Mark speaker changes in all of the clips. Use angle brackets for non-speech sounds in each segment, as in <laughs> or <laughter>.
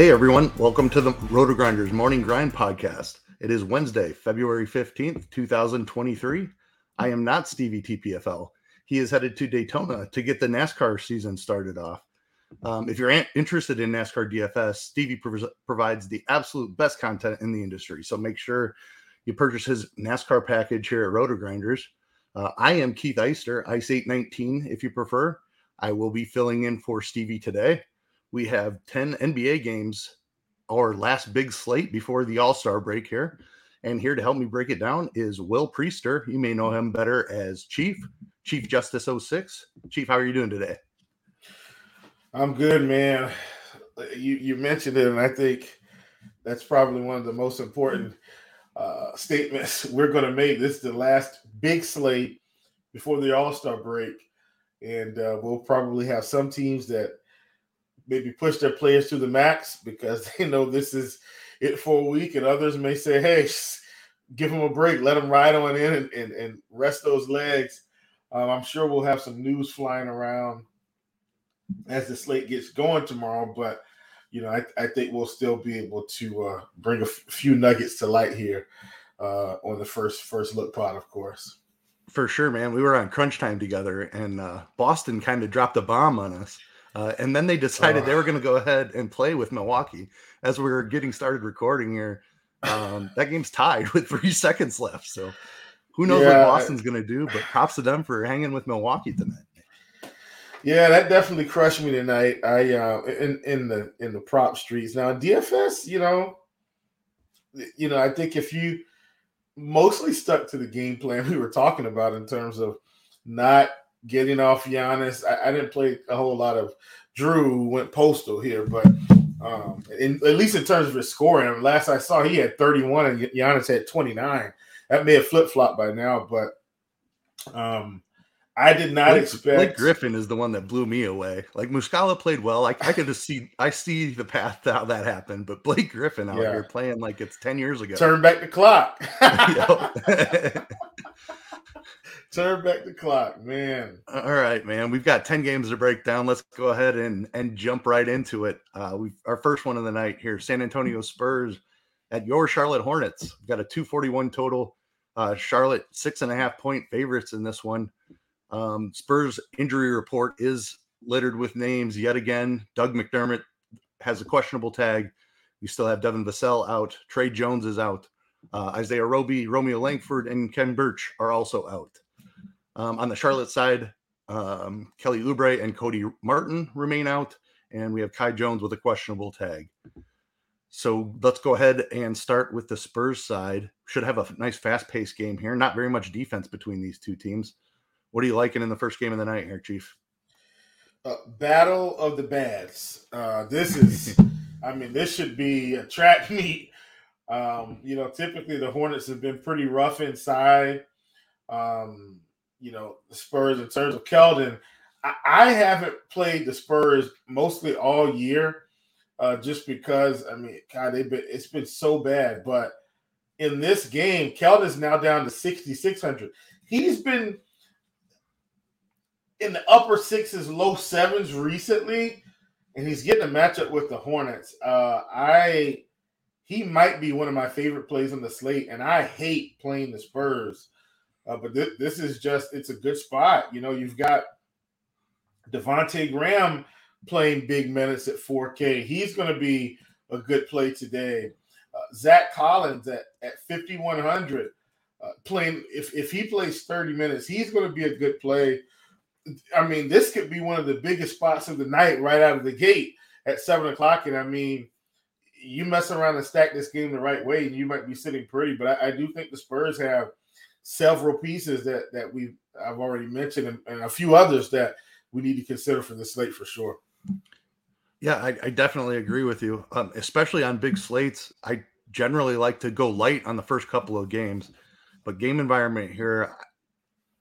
Speaker 1: Hey everyone, welcome to the RotoGrinders Morning Grind Podcast. It is Wednesday, February 15th, 2023. I am not Stevie TPFL. He is headed to Daytona to get the NASCAR season started off. Um, if you're interested in NASCAR DFS, Stevie prov- provides the absolute best content in the industry. So make sure you purchase his NASCAR package here at RotoGrinders. Uh, I am Keith Eister, Ice 819 if you prefer. I will be filling in for Stevie today we have 10 NBA games, our last big slate before the All Star break here. And here to help me break it down is Will Priester. You may know him better as Chief, Chief Justice 06. Chief, how are you doing today?
Speaker 2: I'm good, man. You you mentioned it, and I think that's probably one of the most important uh, statements <laughs> we're going to make. This is the last big slate before the All Star break, and uh, we'll probably have some teams that maybe push their players to the max because <laughs> they know this is it for a week, and others may say, "Hey, give them a break, let them ride on in and, and, and rest those legs." Um, I'm sure we'll have some news flying around as the slate gets going tomorrow, but you know, I, I think we'll still be able to uh, bring a f- few nuggets to light here uh, on the first first look pod, of course.
Speaker 1: For sure, man. We were on crunch time together, and uh, Boston kind of dropped a bomb on us. Uh, and then they decided they were going to go ahead and play with Milwaukee as we were getting started recording here. Um, that game's tied <laughs> with three seconds left. So who knows yeah, what Boston's going to do? But props to them for hanging with Milwaukee tonight.
Speaker 2: Yeah, that definitely crushed me tonight. I uh, in in the in the prop streets now DFS. You know, you know, I think if you mostly stuck to the game plan <laughs> we were talking about in terms of not getting off Giannis. I, I, didn't play a whole lot of Drew went postal here, but um, in, at least in terms of his scoring, last I saw he had 31 and Giannis had 29. That may have flip flopped by now, but um, I did not
Speaker 1: Blake,
Speaker 2: expect.
Speaker 1: Blake Griffin is the one that blew me away. Like Muscala played well. I, I could just see I see the path to how that happened, but Blake Griffin out
Speaker 2: Yeah.
Speaker 1: here playing like it's 10 years ago.
Speaker 2: Turn back the clock. <laughs> <laughs> Turn back the clock, man.
Speaker 1: All right, man. We've got 10 games to break down. Let's go ahead and and jump right into it. Uh we our first one of the night here, San Antonio Spurs at your Charlotte Hornets. We've got a 241 total. Uh Charlotte six and a half point favorites in this one. Um, Spurs injury report is littered with names yet again. Doug McDermott has a questionable tag. We still have Devin Vassell out. Tre Jones is out. Uh, Isaiah Roby, Romeo Langford, and Khem Birch are also out. Um, on the Charlotte side, um, Kelly Oubre and Cody Martin remain out, and we have Kai Jones with a questionable tag. So let's go ahead and start with the Spurs side. Should have a nice fast-paced game here. Not very much defense between these two teams. What are you liking in the first game of the night here, Chief?
Speaker 2: Uh, Battle of the Bads. Uh, this is, <laughs> I mean, this should be a track <laughs> meet. Um, you know, typically the Hornets have been pretty rough inside. Um, you know, the Spurs in terms of Keldon. I, I haven't played the Spurs mostly all year, uh, just because I mean, God, they've been it's been so bad. But in this game, Keldon's now down to sixty six hundred. He's been in the upper sixes, low sevens recently, and he's getting a matchup with the Hornets. Uh, I he might be one of my favorite plays on the slate, and I hate playing the Spurs. Uh, but th- this is just it's a good spot. You know, you've got Devonte' Graham playing big minutes at 4K. He's going to be a good play today. Uh, Zach Collins at, at 5,100 uh, playing. If, if he plays 30 minutes, he's going to be a good play. I mean, this could be one of the biggest spots of the night right out of the gate at seven o'clock. And I mean, you mess around and stack this game the right way, and you might be sitting pretty. But I, I do think the Spurs have several pieces that that we I've already mentioned, and, and a few others that we need to consider for the slate for sure.
Speaker 1: Yeah, I, I definitely agree with you, um, especially on big slates. I generally like to go light on the first couple of games, but game environment here,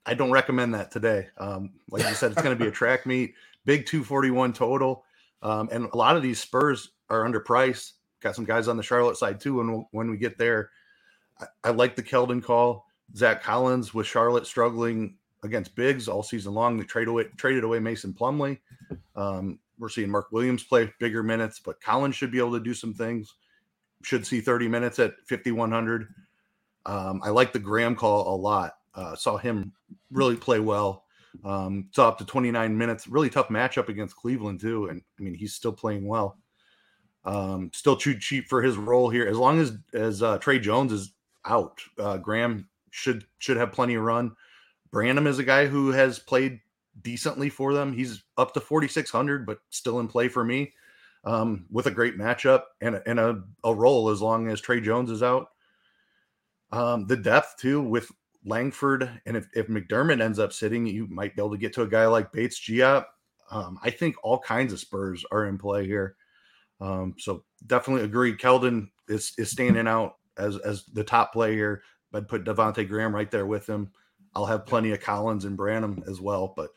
Speaker 1: I don't recommend that today. Um, like you said, it's going to be a <laughs> track meet, big 241 total, um, and a lot of these Spurs are underpriced. Got some guys on the Charlotte side too. And when when we get there, I, I like the Keldon call. Zach Collins with Charlotte struggling against bigs all season long. They trade away traded away Mason Plumlee. Um, we're seeing Mark Williams play bigger minutes, but Collins should be able to do some things. Should see 30 minutes at 5100. Um, I like the Graham call a lot. Uh, saw him really play well. Um, saw up to 29 minutes. Really tough matchup against Cleveland too, and I mean he's still playing well. Um, still too cheap for his role here. As long as as uh, Tre Jones is out, uh, Graham should should have plenty of run. Branham is a guy who has played decently for them. He's up to 4,600, but still in play for me um, with a great matchup and, a, and a, a role as long as Tre Jones is out. Um, the depth, too, with Langford. And if, if McDermott ends up sitting, you might be able to get to a guy like Bates-Diop. Um, I think all kinds of Spurs are in play here. Um, so definitely agree. Keldon is, is standing out as, as the top play here. I'd put Devonte' Graham right there with him. I'll have plenty of Collins and Branham as well, but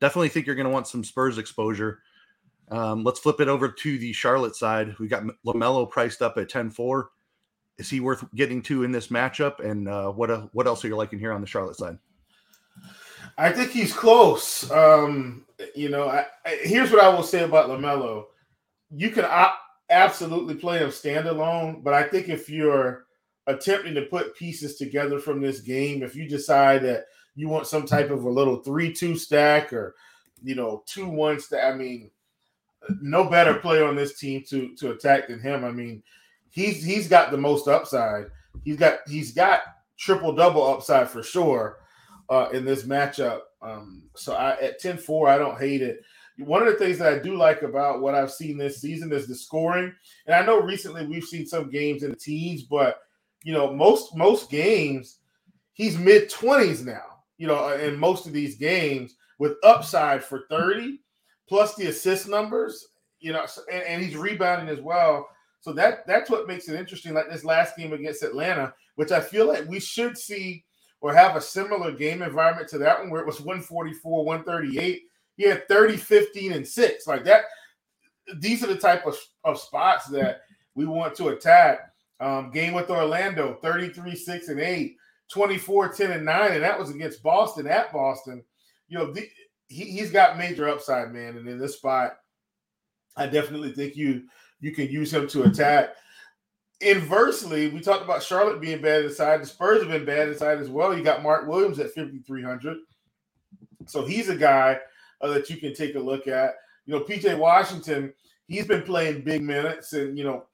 Speaker 1: definitely think you're going to want some Spurs exposure. Um, let's flip it over to the Charlotte side. We got LaMelo priced up at 10-4. Is he worth getting to in this matchup? And uh, what uh, what else are you liking here on the Charlotte side?
Speaker 2: I think he's close. Um, you know, I, I, here's what I will say about LaMelo: you can op- absolutely play him standalone, but I think if you're attempting to put pieces together from this game, if you decide that you want some type of a little three-two stack or you know two-one stack, I mean, no better player on this team to to attack than him. I mean, he's he's got the most upside. He's got he's got triple double upside for sure uh, in this matchup. Um, so I, at 10-4, I don't hate it. One of the things that I do like about what I've seen this season is the scoring. And I know recently we've seen some games in the teens, but you know, most most games he's mid 20s now. You know, uh, in most of these games with upside for 30 plus the assist numbers. You know, and, and he's rebounding as well. So that that's what makes it interesting. Like this last game against Atlanta, which I feel like we should see or have a similar game environment to that one where it was 144, 138. He had 30, 15, and 6. Like that, these are the type of, of spots that we want to attack. Um, game with Orlando, 33, 6, and 8, 24, 10, and 9. And that was against Boston at Boston. You know, the, he, he's got major upside, man. And in this spot, I definitely think you you can use him to attack. Inversely, we talked about Charlotte being bad inside. The Spurs have been bad inside as well. You got Mark Williams at 5,300. So he's a guy uh, that you can take a look at. You know, PJ Washington, he's been playing big minutes and, you know,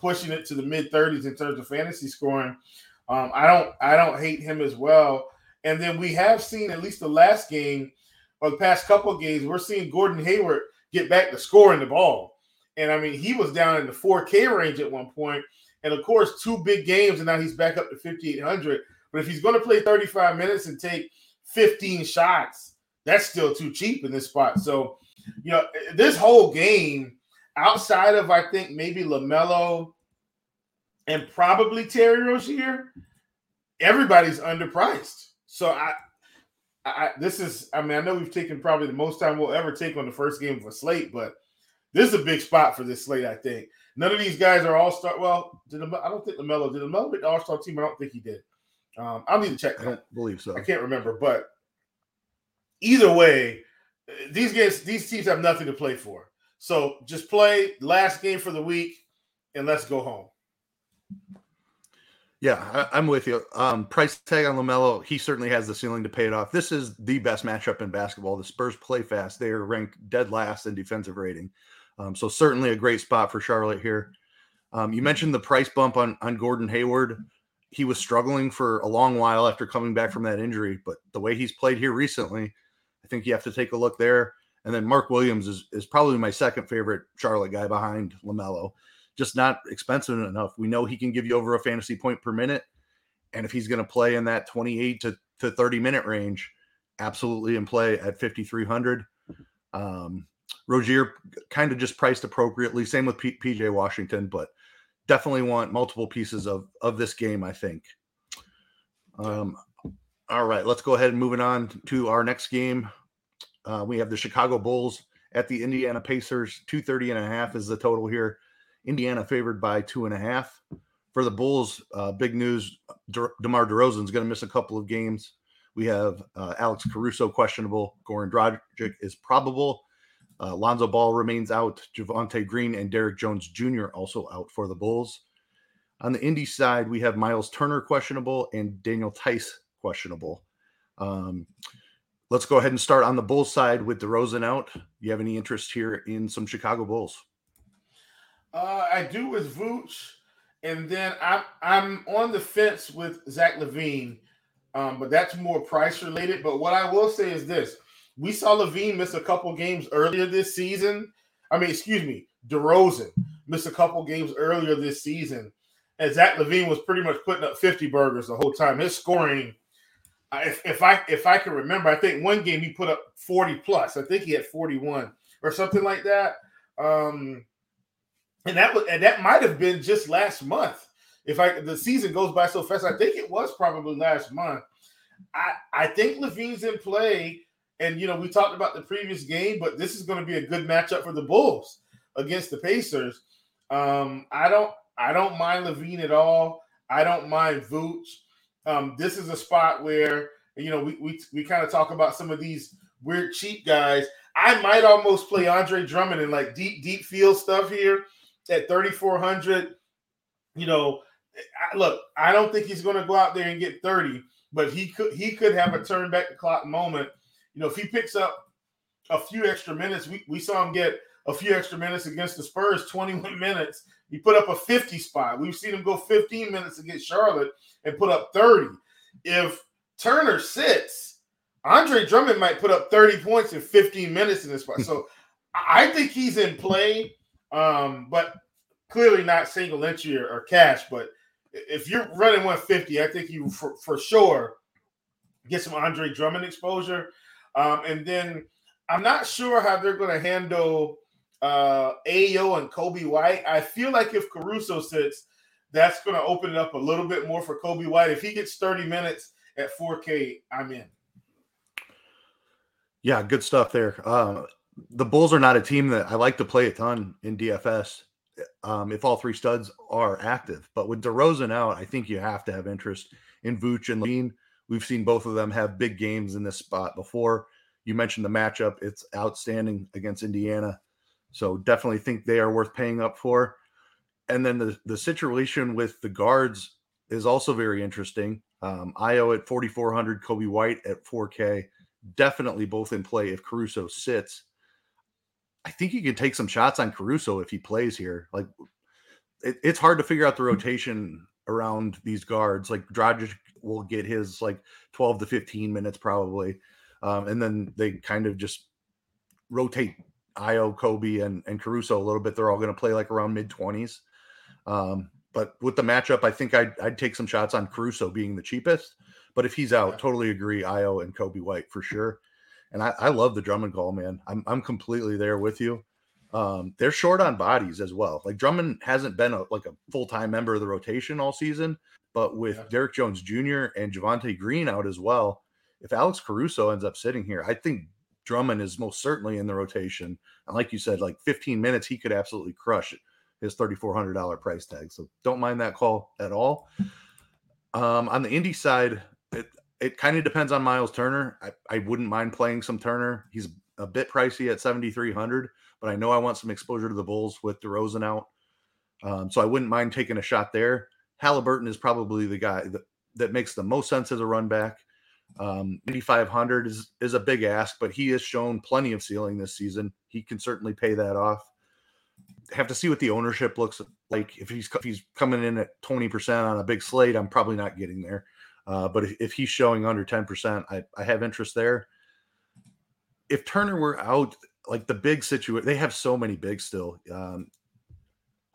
Speaker 2: pushing it to the mid 30s in terms of fantasy scoring. Um, I don't I don't hate him as well. And then we have seen at least the last game or the past couple of games, we're seeing Gordon Hayward get back to scoring the ball. And I mean, he was down in the 4K range at one point. And of course, two big games, and now he's back up to 5,800. But if he's going to play 35 minutes and take 15 shots, that's still too cheap in this spot. So, you know, this whole game, outside of I think maybe LaMelo and probably Terry Rozier, everybody's underpriced. So I, I, this is, I mean, I know we've taken probably the most time we'll ever take on the first game of a slate, but this is a big spot for this slate, I think. None of these guys are all star. Well, did I don't think LaMelo did LaMelo make the All Star team. I don't think he did. Um, I'll need to check.
Speaker 1: I don't believe so.
Speaker 2: I can't remember, but either way, these games, these teams have nothing to play for. So just play last game for the week, and let's go home.
Speaker 1: Yeah, I, am with you. Um, price tag on LaMelo, he certainly has the ceiling to pay it off. This is the best matchup in basketball. The Spurs play fast; they are ranked dead last in defensive rating. Um, so certainly a great spot for Charlotte here. Um, you mentioned the price bump on on Gordon Hayward. He was struggling for a long while after coming back from that injury, but the way he's played here recently, I think you have to take a look there. And then Mark Williams is is probably my second favorite Charlotte guy behind LaMelo. Just not expensive enough. We know he can give you over a fantasy point per minute, and if he's going to play in that 28 to, to 30 minute range, absolutely in play at 5300. Um, Rozier kind of just priced appropriately. Same with P- PJ Washington, but definitely want multiple pieces of of this game. I think. Um, all right, let's go ahead and moving on to our next game. Uh, we have the Chicago Bulls at the Indiana Pacers. 230 and a half is the total here. Indiana favored by two and a half. For the Bulls, uh, big news: De- DeMar DeRozan is going to miss a couple of games. We have uh, Alex Caruso questionable. Goran Dragic is probable. Uh, Lonzo Ball remains out. Javonte Green and Derrick Jones Jr. also out for the Bulls. On the Indy side, we have Miles Turner questionable and Daniel Theis questionable. Um, let's go ahead and start on the Bulls side with DeRozan out. You have any interest here in some Chicago Bulls?
Speaker 2: Uh, I do with Vooch, and then I'm I'm on the fence with Zach LaVine, um, but that's more price related. But what I will say is this: we saw LaVine miss a couple games earlier this season. I mean, excuse me, DeRozan missed a couple games earlier this season. And Zach LaVine was pretty much putting up 50 burgers the whole time. His scoring, if, if I if I can remember, I think one game he put up 40 plus. I think he had 41 or something like that. Um, and that was and that might have been just last month. If I the season goes by so fast, I think it was probably last month. I I think LaVine's in play and you know, we talked about the previous game, but this is going to be a good matchup for the Bulls against the Pacers. Um, I don't I don't mind LaVine at all. I don't mind Vooch. Um, this is a spot where you know we we, we kind of talk about some of these weird cheap guys. I might almost play Andre Drummond in like deep deep field stuff here at 3400. You know, I, look, I don't think he's going to go out there and get 30, but he could he could have a turn back the clock moment you know, if he picks up a few extra minutes, we, we saw him get a few extra minutes against the Spurs, 21 minutes. He put up a 50 spot. We've seen him go 15 minutes against Charlotte and put up 30. If Turner sits, Andre Drummond might put up 30 points in 15 minutes in this spot. So <laughs> I think he's in play, um, but clearly not single entry or, or, cash. But if you're running 150, I think you for, for sure get some Andre Drummond exposure. Um, and then I'm not sure how they're going to handle uh, Ayo and Coby White. I feel like if Caruso sits, that's going to open it up a little bit more for Coby White. If he gets 30 minutes at 4K, I'm in.
Speaker 1: Yeah, good stuff there. Uh, the Bulls are not a team that I like to play a ton in DFS um, if all three studs are active. But with DeRozan out, I think you have to have interest in Vooch and LaVine. We've seen both of them have big games in this spot before. You mentioned the matchup; it's outstanding against Indiana, so definitely think they are worth paying up for. And then the the situation with the guards is also very interesting. Um, Ayo at 4,400, Coby White at 4K, definitely both in play if Caruso sits. I think you can take some shots on Caruso if he plays here. Like it, it's hard to figure out the rotation around these guards. Like Dragic will get his like 12 to 15 minutes probably. Um, and then they kind of just rotate Ayo, Coby, and, and Caruso a little bit. They're all going to play like around mid 20s. Um, but with the matchup, I think I'd, I'd take some shots on Caruso being the cheapest. But if he's out, totally agree. Ayo and Coby White for sure. And I, I love the Drummond call, man. I'm, I'm completely there with you. Um, they're short on bodies as well. Like Drummond hasn't been a, like a full time member of the rotation all season, but with yeah. Derrick Jones Jr. and Javonte Green out as well, if Alex Caruso ends up sitting here, I think Drummond is most certainly in the rotation. And like you said, like 15 minutes, he could absolutely crush it, his $3,400 price tag. So don't mind that call at all. Um, on the Indy side, it, it kind of depends on Miles Turner. I, I wouldn't mind playing some Turner. He's a bit pricey at 7,300, but I know I want some exposure to the Bulls with DeRozan out. Um, so I wouldn't mind taking a shot there. Halliburton is probably the guy that, that makes the most sense as a run back. Um, 8,500 is, is a big ask, but he has shown plenty of ceiling this season. He can certainly pay that off. Have to see what the ownership looks like. If he's if he's coming in at 20% on a big slate, I'm probably not getting there. Uh, but if, if, he's showing under 10%, I, I have interest there. If Turner were out, like the big situation, they have so many bigs still. Um,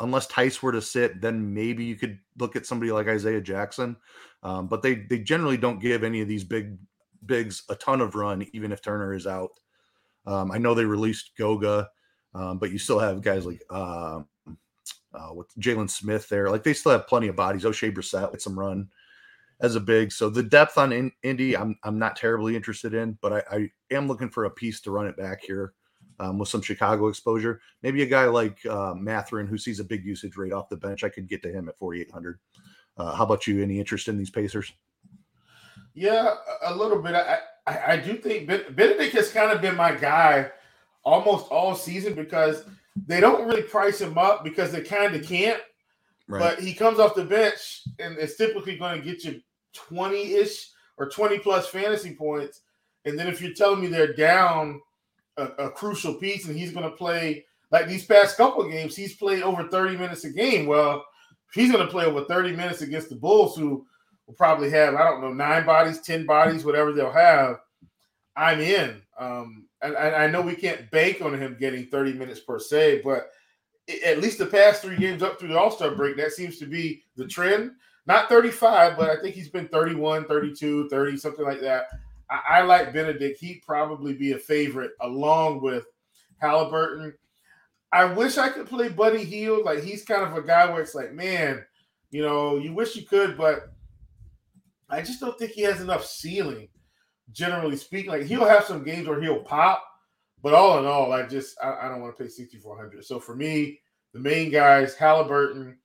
Speaker 1: unless Theis were to sit, then maybe you could look at somebody like Isaiah Jackson. Um, but they they generally don't give any of these big bigs a ton of run, even if Turner is out. Um, I know they released Goga, um, but you still have guys like uh, uh, with Jalen Smith there. Like they still have plenty of bodies. Oshae Brissett with some run as a big. So the depth on in, Indy, I'm I'm not terribly interested in, but I, I am looking for a piece to run it back here um, with some Chicago exposure. Maybe a guy like uh, Mathurin who sees a big usage rate off the bench. I could get to him at 4,800. Uh, how about you? Any interest in these Pacers?
Speaker 2: Yeah, a little bit. I I, I do think Bennedict has kind of been my guy almost all season because they don't really price him up because they kind of can't. Right. But he comes off the bench and it's typically going to get you 20 ish or 20 plus fantasy points. And then if you're telling me they're down a, a crucial piece and he's going to play like these past couple games, he's played over 30 minutes a game. Well, he's going to play over 30 minutes against the Bulls, who will probably have, I don't know, nine bodies, 10 bodies, whatever they'll have. I'm in. Um, and, and I know we can't bank on him getting 30 minutes per se, but at least the past three games up through the All Star break, that seems to be the trend not 35, but I think he's been 31, 32, 30, something like that. I, I like Bennedict. He'd probably be a favorite along with Halliburton. I wish I could play Buddy Hield. Like he's kind of a guy where it's like, man, you know, you wish you could, but I just don't think he has enough ceiling, generally speaking. Like he'll have some games where he'll pop, but all in all, I just I, I don't want to pay 6400. So for me, the main guys, Halliburton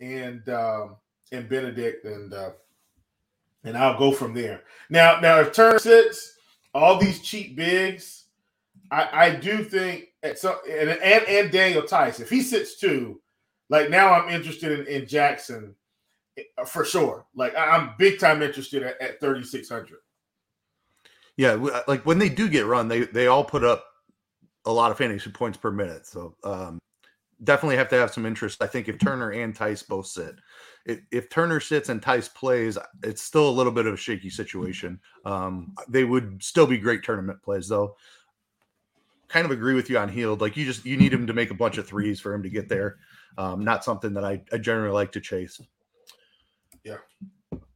Speaker 2: and um, and Bennedict and uh, and I'll go from there. Now, now if Turner sits, all these cheap bigs, I, I do think at some and, and and Daniel Theis, if he sits too, like now I'm interested in, in Jackson eh, for sure. Like I'm big time interested at, at 3600.
Speaker 1: Yeah, like when they do get run, they they all put up a lot of fantasy points per minute. So um, definitely have to have some interest. I think if Turner and Theis both sit, if, if Turner sits and Theis plays, it's still a little bit of a shaky situation. Um, they would still be great tournament plays, though. Kind of agree with you on Hield. Like you just you need him to make a bunch of threes for him to get there. Um, not something that I, I generally like to chase.
Speaker 2: Yeah.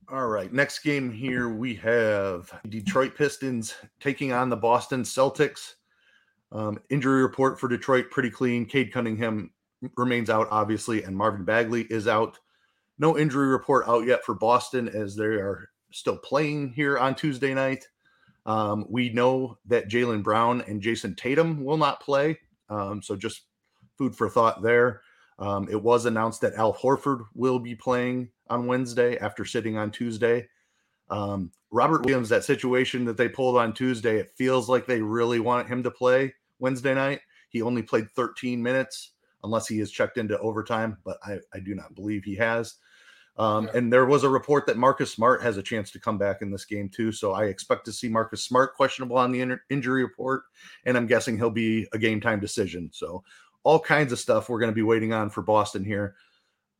Speaker 1: All right. Next game here we have Detroit Pistons taking on the Boston Celtics. Um, injury report for Detroit pretty clean. Cade Cunningham remains out, obviously, and Marvin Bagley is out. No injury report out yet for Boston as they are still playing here on Tuesday night. Um, we know that Jaylen Brown and Jayson Tatum will not play. Um, so just food for thought there. Um, it was announced that Al Horford will be playing on Wednesday after sitting on Tuesday. Um, Robert Williams, that situation that they pulled on Tuesday, it feels like they really want him to play Wednesday night. He only played 13 minutes, unless he has checked into overtime, but I, I do not believe he has. Um, And there was a report that Marcus Smart has a chance to come back in this game too. So I expect to see Marcus Smart questionable on the in- injury report, and I'm guessing he'll be a game time decision. So all kinds of stuff we're going to be waiting on for Boston here.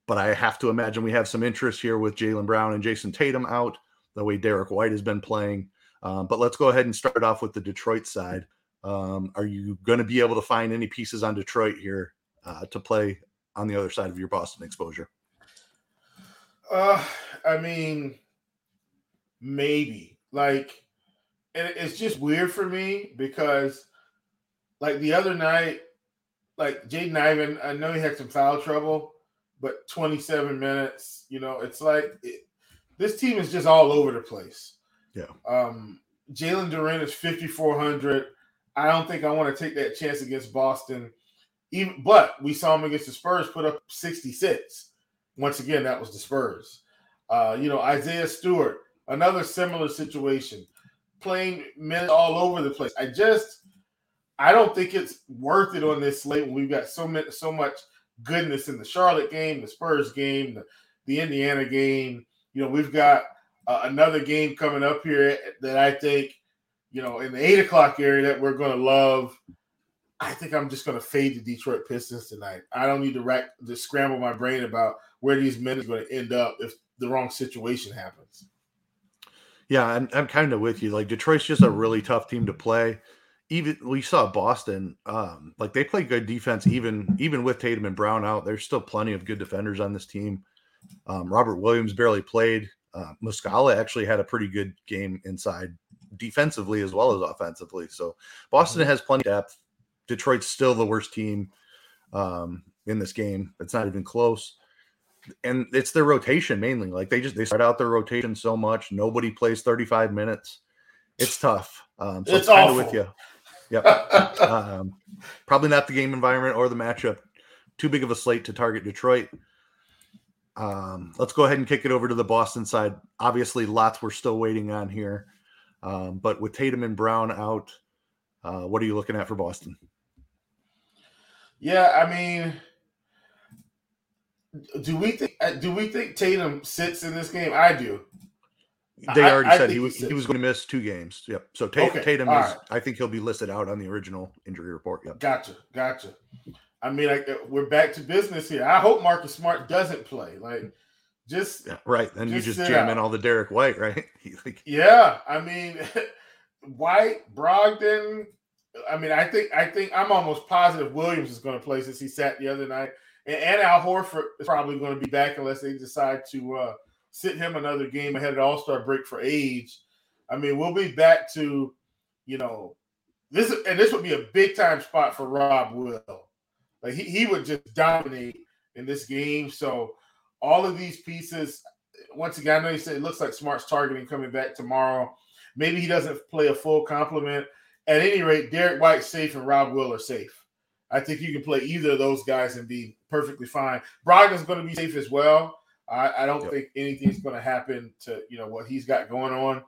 Speaker 1: But I have to imagine we have some interest here with Jaylen Brown and Jayson Tatum out, the way Derrick White has been playing. Um, but let's go ahead and start off with the Detroit side. Um, are you going to be able to find any pieces on Detroit here uh, to play on the other side of your Boston exposure?
Speaker 2: Uh, I mean, maybe like, and it's just weird for me because, like the other night, like Jaden Ivey, I know he had some foul trouble, but 27 minutes, you know, it's like it, this team is just all over the place.
Speaker 1: Yeah.
Speaker 2: Um, Jalen Duren is 5,400. I don't think I want to take that chance against Boston. Even, but we saw him against the Spurs put up 66. Once again, that was the Spurs. Uh, you know, Isaiah Stewart, another similar situation, playing men all over the place. I just, I don't think it's worth it on this slate when we've got so many, so much goodness in the Charlotte game, the Spurs game, the, the Indiana game. You know, we've got uh, another game coming up here that I think, you know, in the eight o'clock area that we're going to love. I think I'm just going to fade the Detroit Pistons tonight. I don't need to rack to scramble my brain about where these men are going to end up if the wrong situation happens.
Speaker 1: Yeah, I'm, I'm kind of with you. Like Detroit's just a really tough team to play. Even we saw Boston, um, like they play good defense, even even with Tatum and Brown out. There's still plenty of good defenders on this team. Um, Robert Williams barely played. Uh, Muscala actually had a pretty good game inside defensively as well as offensively. So Boston has plenty of depth. Detroit's still the worst team um, in this game. It's not even close. And it's their rotation mainly. Like they just they start out their rotation so much. Nobody plays 35 minutes. It's tough. Um, so
Speaker 2: it's
Speaker 1: kind of with you. Yep. <laughs> um, probably not the game environment or the matchup. Too big of a slate to target Detroit. Um, let's go ahead and kick it over to the Boston side. Obviously, lots we're still waiting on here. Um, but with Tatum and Brown out, uh, what are you looking at for Boston?
Speaker 2: Yeah, I mean, do we think uh, do we think Tatum sits in this game? I do.
Speaker 1: They already
Speaker 2: I
Speaker 1: said he
Speaker 2: he
Speaker 1: was he
Speaker 2: sits.
Speaker 1: was going to miss two games. Yep. So Ta-
Speaker 2: Okay,
Speaker 1: Tatum is.
Speaker 2: right.
Speaker 1: I think he'll be listed out on the original injury report. Yep.
Speaker 2: Gotcha, gotcha. I mean, like uh, we're back to business here. I hope Marcus Smart doesn't play. Like, just
Speaker 1: Yeah. Right. Then you
Speaker 2: Just
Speaker 1: just jam
Speaker 2: out.
Speaker 1: in all the Derrick White, <laughs> right? <laughs> Like,
Speaker 2: yeah. I mean, <laughs> White, Brogdon. I mean, I think I think I'm almost positive Williams is going to play since he sat the other night, and, and Al Horford is probably going to be back unless they decide to uh, sit him another game ahead of the All Star break for age. I mean, we'll be back to, you know, this and this would be a big time spot for Rob Will. Like he, he would just dominate in this game. So all of these pieces, once again, I know you said it looks like Smart's targeting coming back tomorrow. Maybe he doesn't play a full complement. At any rate, Derrick White's safe and Rob Will are safe. I think you can play either of those guys and be perfectly fine. Brogdon's going to be safe as well. I, I don't
Speaker 1: Yep.
Speaker 2: think anything's going to happen to you know what he's got going on.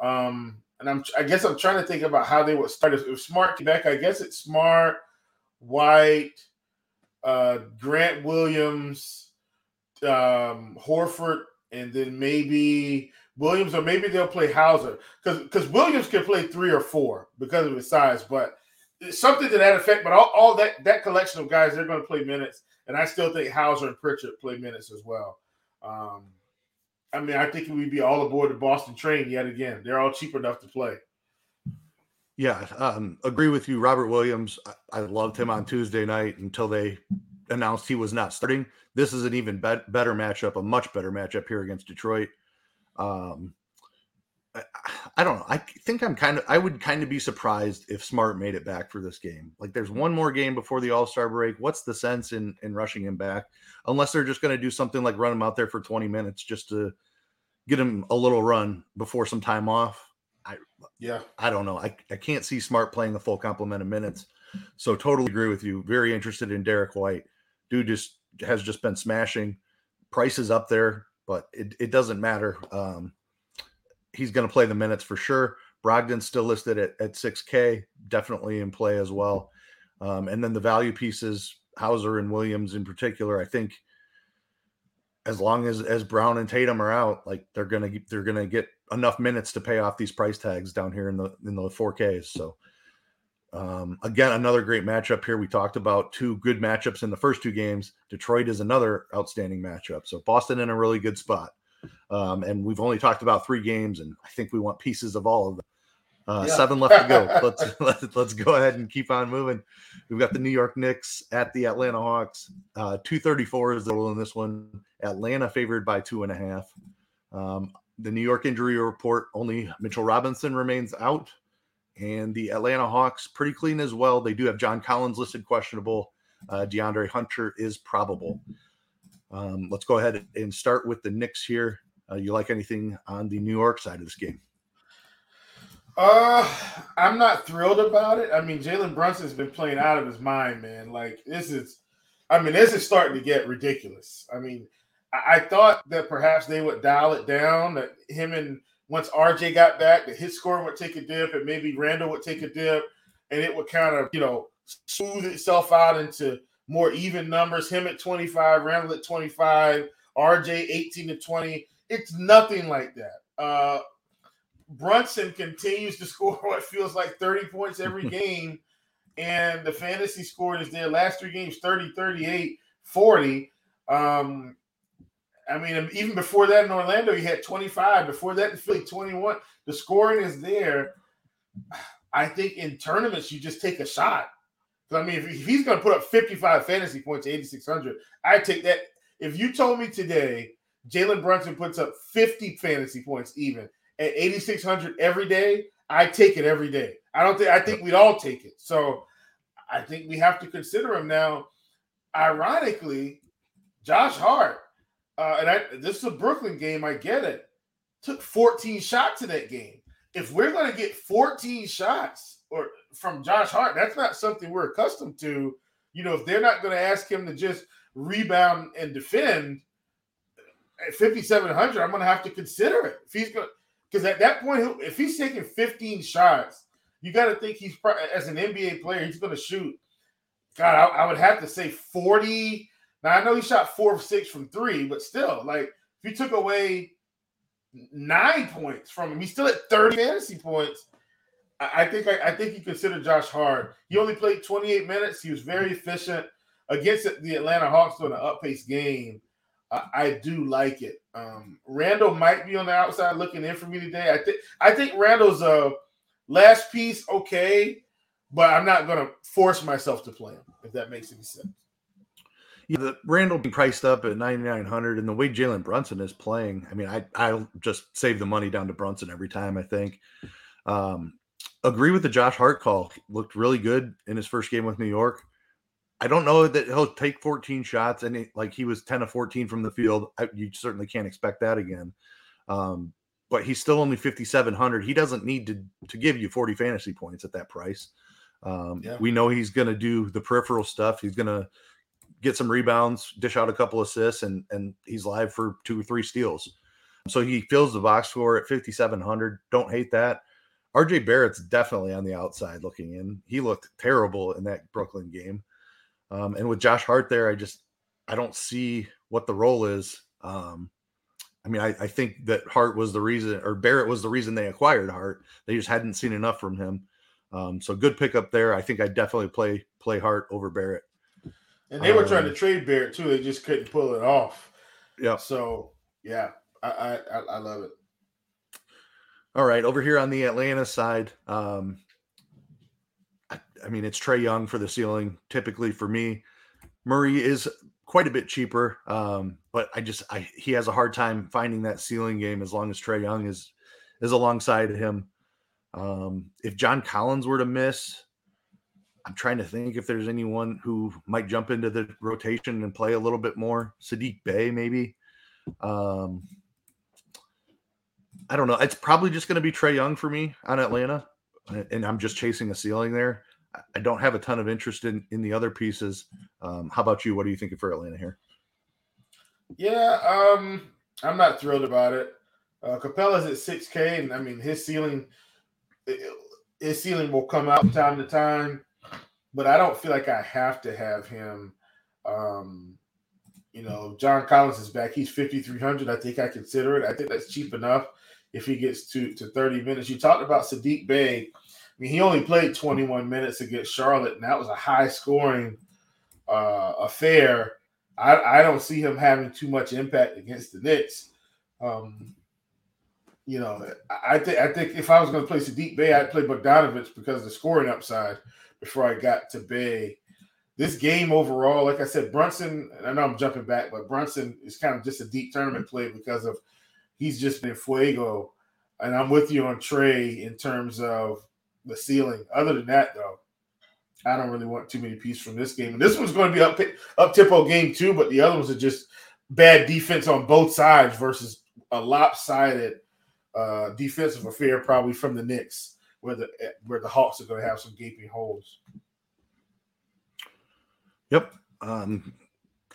Speaker 2: Um, and I'm I guess I'm trying to think about how they would start. If, if Smart back, I guess it's Smart, White, uh, Grant Williams, um, Horford, and then maybe Williams, or maybe they'll play Hauser because because Williams can play three or four because of his size, but something to that effect. But all, all that that collection of guys, they're going to play minutes, and I still think Hauser and Pritchard play minutes as well. Um, I mean, I think we'd be all aboard the Boston train yet again. They're all cheap enough to play.
Speaker 1: Yeah, um, agree with you, Robert Williams. I, I loved him on Tuesday night until they announced he was not starting. This is an even bet- better matchup, a much better matchup here against Detroit. Um, I, I don't know. I think I'm kind of. I would kind of be surprised if Smart made it back for this game. Like, there's one more game before the All Star break. What's the sense in in rushing him back? Unless they're just going to do something like run him out there for 20 minutes just to get him a little run before some time off. I
Speaker 2: yeah,
Speaker 1: I don't know. I, I can't see Smart playing the full complement of minutes. So totally agree with you. Very interested in Derrick White. Dude just has just been smashing. Price is up there, but it, it doesn't matter. Um, he's going to play the minutes for sure. Brogdon's still listed at, at 6K, definitely in play as well. Um, and then the value pieces, Hauser and Williams in particular, I think as long as as Brown and Tatum are out, like they're gonna they're gonna get enough minutes to pay off these price tags down here in the in the 4Ks. So um, again, another great matchup here. We talked about two good matchups in the first two games. Detroit is another outstanding matchup. So Boston in a really good spot. Um, and we've only talked about three games, and I think we want pieces of all of them. Uh, yeah. Seven left to go. let's, <laughs> let's let's go ahead and keep on moving. We've got the New York Knicks at the Atlanta Hawks. Uh, two thirty four is the rule in this one. Atlanta favored by two and a half. Um, the New York injury report only Mitchell Robinson remains out, and the Atlanta Hawks pretty clean as well. They do have John Collins listed questionable. Uh, DeAndre Hunter is probable. Um, let's go ahead and start with the Knicks here. Uh, you like anything on the New York side of this game?
Speaker 2: Uh, I'm not thrilled about it. I mean, Jalen Brunson's been playing out of his mind, man. Like this is, I mean, this is starting to get ridiculous. I mean, I, I thought that perhaps they would dial it down. That him and once RJ got back, that his score would take a dip, and maybe Randle would take a dip, and it would kind of, you know, smooth itself out into more even numbers. Him at 25, Randle at 25, RJ 18 to 20. It's nothing like that. Uh, Brunson continues to <laughs> score what feels like 30 points every <laughs> game. And the fantasy score is there last three games 30, 38, 40. Um, I mean, um, even before that in Orlando, he had 25. Before that in Philly, 21. The scoring is there. I think in tournaments, you just take a shot. I mean, if he's going to put up 55 fantasy points, 8,600, I take that. If you told me today Jalen Brunson puts up 50 fantasy points even, at 8600 every day, I take it every day. I don't think I think we'd all take it. So I think we have to consider him now. Ironically, Josh Hart, uh, and I, this is a Brooklyn game. I get it. Took 14 shots in that game. If we're going to get 14 shots or from Josh Hart, that's not something we're accustomed to. You know, if they're not going to ask him to just rebound and defend at 5700, I'm going to have to consider it. If he's going, because at that point, if he's taking 15 shots, you got to think he's as an NBA player, he's going to shoot. God, I, I, would have to say 40. Now I know he shot four of six from three, but still, like if you took away nine points from him, he's still at 30 fantasy points. I, I think I, I, think you consider Josh Hart. He only played 28 minutes. He was very efficient against the Atlanta Hawks in an up-paced game. I do like it. Um, Randle might be on the outside looking in for me today. I think I think Randle's a last piece okay, but I'm not to force myself to play him if that makes any sense.
Speaker 1: Yeah, the Randle being priced up at 9,900, and the way Jalen Brunson is playing, I mean, I I'll just save the money down to Brunson every time. I think. Um, agree with the Josh Hart call. Looked really good in his first game with New York. I don't know that he'll take 14 shots and he, like he was 10 of 14 from the field. I, you certainly can't expect that again. Um, but he's still only 5,700. He doesn't need to to give you 40 fantasy points at that price. Um, yeah. We know he's going to do the peripheral stuff. He's going to get some rebounds, dish out a couple assists, and and he's live for two or three steals. So he fills the box score at 5,700. Don't hate that. RJ Barrett's definitely on the outside looking in. He looked terrible in that Brooklyn game. Um, and with Josh Hart there, I just I don't see what the role is. Um, I mean, I, I, think that Hart was the reason, or Barrett was the reason they acquired Hart. They just hadn't seen enough from him. Um, so good pickup there. I think I definitely play play Hart over Barrett.
Speaker 2: And they were um, trying to um, trade Barrett too. They just couldn't pull it off.
Speaker 1: Yeah.
Speaker 2: So yeah, I I, I love it.
Speaker 1: All right, over here on the Atlanta side, um, I I mean, it's Trae Young for the ceiling. Typically for me, Murray is quite a bit cheaper, um, but I just I he has a hard time finding that ceiling game as long as Trae Young is is alongside him. Um, if John Collins were to miss, I'm trying to think if there's anyone who might jump into the rotation and play a little bit more. Saddiq Bey, maybe. Um, I don't know. It's probably just going to be Trae Young for me on Atlanta, and I'm just chasing a ceiling there. I don't have a ton of interest in in the other pieces. Um, how about you? What are you thinking for Atlanta here?
Speaker 2: Yeah, um, I'm not thrilled about it. Uh, Capela's at 6K, and I mean his ceiling, his ceiling will come out time to time, but I don't feel like I have to have him. Um, you know, John Collins is back. He's 5,300. I think I consider it. I think that's cheap enough if he gets to to 30 minutes. You talked about Saddiq Bey. I mean, he only played 21 minutes against Charlotte, and that was a high scoring uh, affair. I, I don't see him having too much impact against the Knicks. Um, you know, I think I think if I was going to play Saddiq Bey, I'd play Bogdanovich because of the scoring upside before I got to Bey. This game overall, like I said, Brunson, I know I'm jumping back, but Brunson is kind of just a deep tournament play because of he's just been fuego. And I'm with you on Trae in terms of the ceiling. Other than that, though, I don't really want too many pieces from this game. And this one's going to be up up tempo game too, but the other ones are just bad defense on both sides versus a lopsided uh, defensive affair, probably from the Knicks, where the where the Hawks are going to have some gaping holes.
Speaker 1: Yep. Um,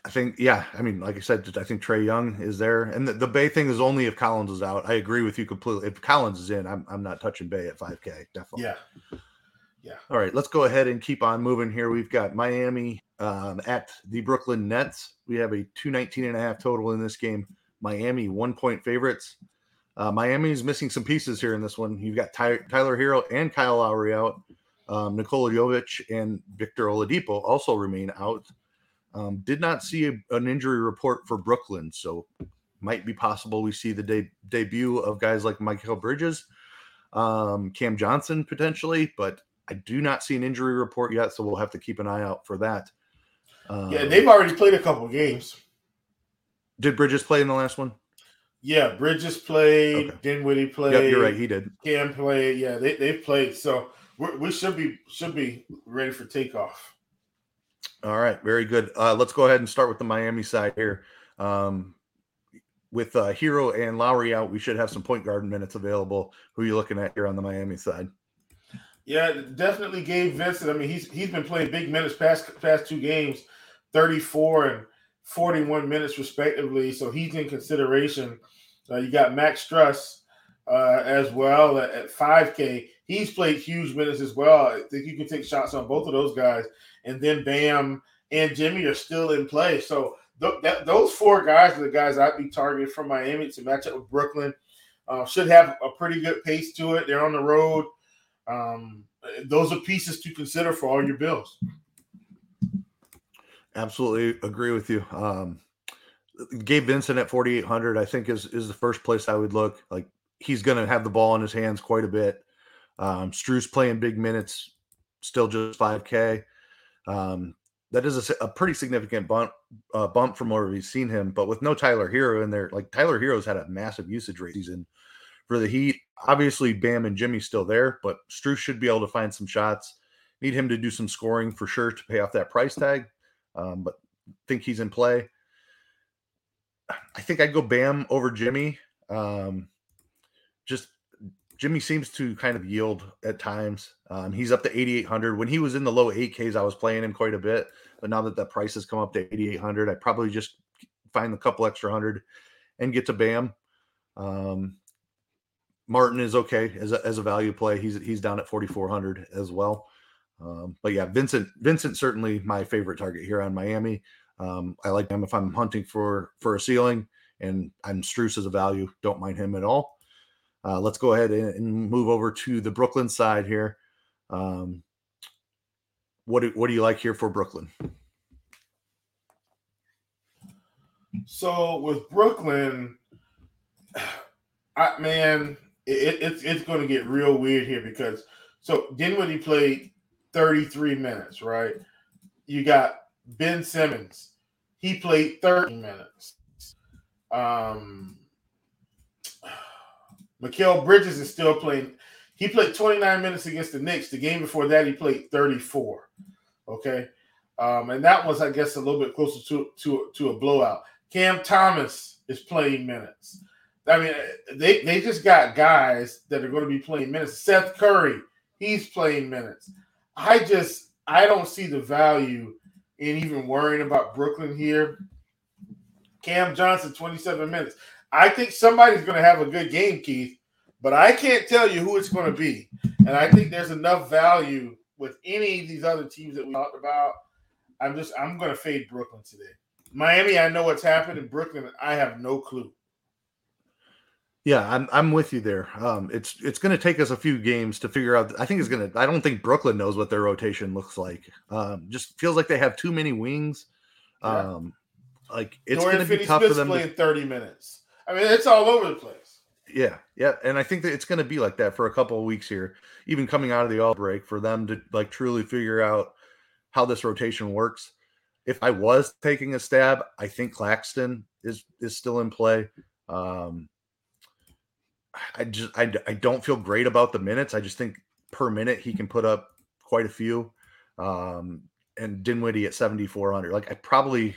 Speaker 1: I think, yeah. I mean, like I said, I think Trae Young is there, and the, the Bey thing is only if Collins is out. I agree with you completely. If Collins is in, I'm I'm not touching Bey at 5K. Definitely.
Speaker 2: Yeah. Yeah.
Speaker 1: All right, let's go ahead and keep on moving here. We've got Miami um, at the Brooklyn Nets. We have a 219 and a half total in this game. Miami one point favorites. Uh, Miami is missing some pieces here in this one. You've got Ty- Tyler Herro and Kyle Lowry out. Um, Nikola Jovic and Victor Oladipo also remain out. Um, did not see a, an injury report for Brooklyn, so might be possible we see the de- debut of guys like Mikal Bridges, um, Cam Johnson potentially, but I do not see an injury report yet, so we'll have to keep an eye out for that.
Speaker 2: Um, yeah, they've already played a couple games.
Speaker 1: Did Bridges play in the last one?
Speaker 2: Yeah, Bridges played. Okay. Dinwiddie played.
Speaker 1: Yep, you're right. He did.
Speaker 2: Cam played. Yeah, they they played. So we should be should be ready for takeoff.
Speaker 1: All right, very good. Uh, let's go ahead and start with the Miami side here. Um, with uh, Herro and Lowry out, we should have some point guard minutes available. Who are you looking at here on the Miami side?
Speaker 2: Yeah, definitely Gabe Vincent. I mean, he's he's been playing big minutes past past two games, 34 and 41 minutes respectively. So he's in consideration. Uh, you got Max Strus uh, as well at, at 5K. He's played huge minutes as well. I think you can take shots on both of those guys. And then Bam and Jimmy are still in play. So th- that, those four guys are the guys I'd be targeting from Miami to match up with Brooklyn. Uh, should have a pretty good pace to it. They're on the road. Um, those are pieces to consider for all your bills.
Speaker 1: Absolutely agree with you. Um, Gabe Vincent at 4,800, I think is is the first place I would look. Like he's going to have the ball in his hands quite a bit. Um, playing big minutes, still just 5K. Um, that is a, a pretty significant bump uh, bump from where we've seen him. But with no Tyler Herro in there, like Tyler Herro's had a massive usage rate season for the Heat. Obviously, Bam and Jimmy's still there, but Strus should be able to find some shots. Need him to do some scoring for sure to pay off that price tag. Um, but think he's in play. I think I'd go Bam over Jimmy. Um, just Jimmy seems to kind of yield at times. Um, he's up to 8,800. When he was in the low 8Ks, I was playing him quite a bit. But now that the price has come up to 8,800, I probably just find a couple extra hundred and get to Bam. Um, Martin is okay as a, as a value play. He's he's down at 4,400 as well. Um, but yeah, Vincent Vincent certainly my favorite target here on Miami. Um, I like him if I'm hunting for for a ceiling, and I'm Strus as a value. Don't mind him at all. Uh, let's go ahead and, move over to the Brooklyn side here. Um, what do, what do you like here for Brooklyn?
Speaker 2: So with Brooklyn, <sighs> I man, it, it's it's going to get real weird here because so Dinwiddie played 33 minutes, right? You got Ben Simmons, he played 30 minutes. Um, Mikal Bridges is still playing. He played 29 minutes against the Knicks. The game before that, he played 34. Okay. Um, and that was, I guess, a little bit closer to, to, to a blowout. Cam Thomas is playing minutes. I mean, they they just got guys that are going to be playing minutes. Seth Curry, he's playing minutes. I just I don't see the value in even worrying about Brooklyn here. Cam Johnson, 27 minutes. I think somebody's going to have a good game, Keith, but I can't tell you who it's going to be. And I think there's enough value with any of these other teams that we talked about. I'm just I'm going to fade Brooklyn today. Miami, I know what's happened in Brooklyn. I have no clue.
Speaker 1: Yeah, I'm I'm with you there. Um, it's it's going to take us a few games to figure out. I think it's going to. I don't think Brooklyn knows what their rotation looks like. Um, just feels like they have too many wings. Um, yeah. like it's going to be tough for them.
Speaker 2: Playing to, 30 minutes. I mean, it's all over the place.
Speaker 1: Yeah, yeah, and I think that it's going to be like that for a couple of weeks here, even coming out of the all break, for them to like truly figure out how this rotation works. If I was taking a stab, I think Claxton is is still in play. Um, I just I, I don't feel great about the minutes. I just think per minute he can put up quite a few. Um, and Dinwiddie at 7400. Like I probably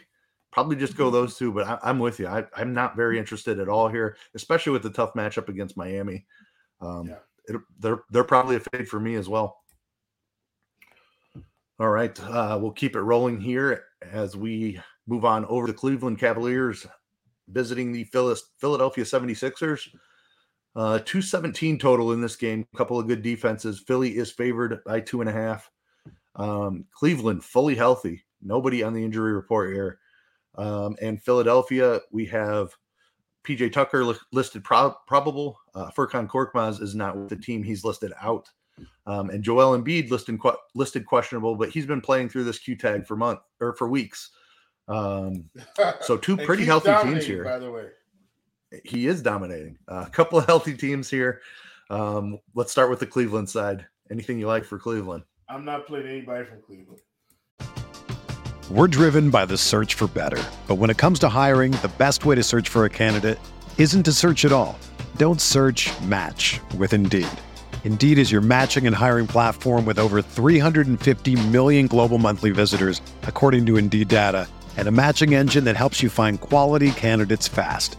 Speaker 1: probably just go those two, but I, am with you. I, am not very interested at all here, especially with the tough matchup against Miami. Um, yeah. it, they're they're probably a fade for me as well. All right, uh, we'll keep it rolling here as we move on over to Cleveland Cavaliers visiting the Philadelphia 76ers. Uh, 217 total in this game. A couple of good defenses. Philly is favored by two and a half. Um, Cleveland fully healthy. Nobody on the injury report here. Um, and Philadelphia, we have PJ Tucker li- listed pro- probable. Uh, Furkan Korkmaz is not with the team. He's listed out. Um, and Joel Embiid listed qu- listed questionable, but he's been playing through this Q tag for month or for weeks. Um, <laughs> so two pretty healthy teams here.
Speaker 2: By the way,
Speaker 1: he is dominating. Uh, a couple of healthy teams here. Um, let's start with the Cleveland side. Anything you like for Cleveland?
Speaker 2: I'm not playing anybody from Cleveland.
Speaker 3: We're driven by the search for better. But when it comes to hiring, the best way to search for a candidate isn't to search at all. Don't search match with Indeed. Indeed is your matching and hiring platform with over 350 million global monthly visitors, according to Indeed data, and a matching engine that helps you find quality candidates fast.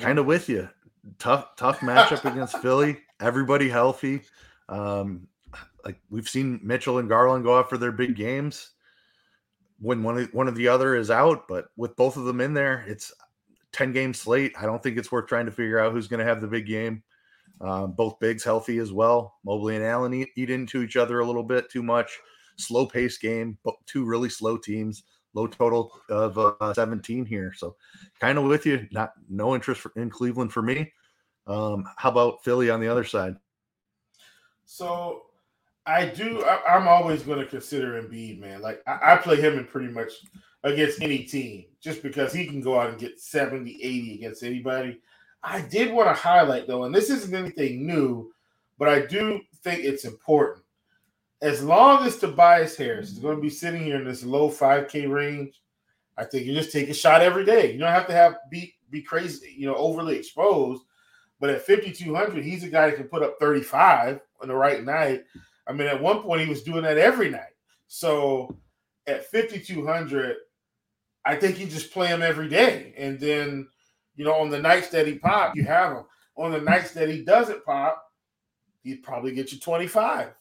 Speaker 1: Kind of with you. Tough, tough matchup against <laughs> Philly. Everybody healthy. Um, like we've seen Mitchell and Garland go out for their big games when one of, one of the other is out, but with both of them in there, it's 10 game slate. I don't think it's worth trying to figure out who's going to have the big game. Um, both bigs healthy as well. Mobley and Allen eat, eat into each other a little bit too much. Slow pace game, but two really slow teams low total of uh, 17 here. So kind of with you. Not no interest for, in Cleveland for me. Um, how about Philly on the other side?
Speaker 2: So I do. I, am always going to consider Embiid, man. Like I, I, play him in pretty much against any team, just because he can go out and get 70, 80 against anybody. I did want to highlight though, and this isn't anything new, but I do think it's important as long as Tobias Harris is going to be sitting here in this low 5K range, I think you just take a shot every day. You don't have to have be be crazy, you know, overly exposed. But at 5,200, he's a guy that can put up 35 on the right night. I mean, at one point he was doing that every night. So at 5,200, I think you just play him every day. And then, you know, on the nights that he pop, you have him. On the nights that he doesn't pop, he'd probably get you 25.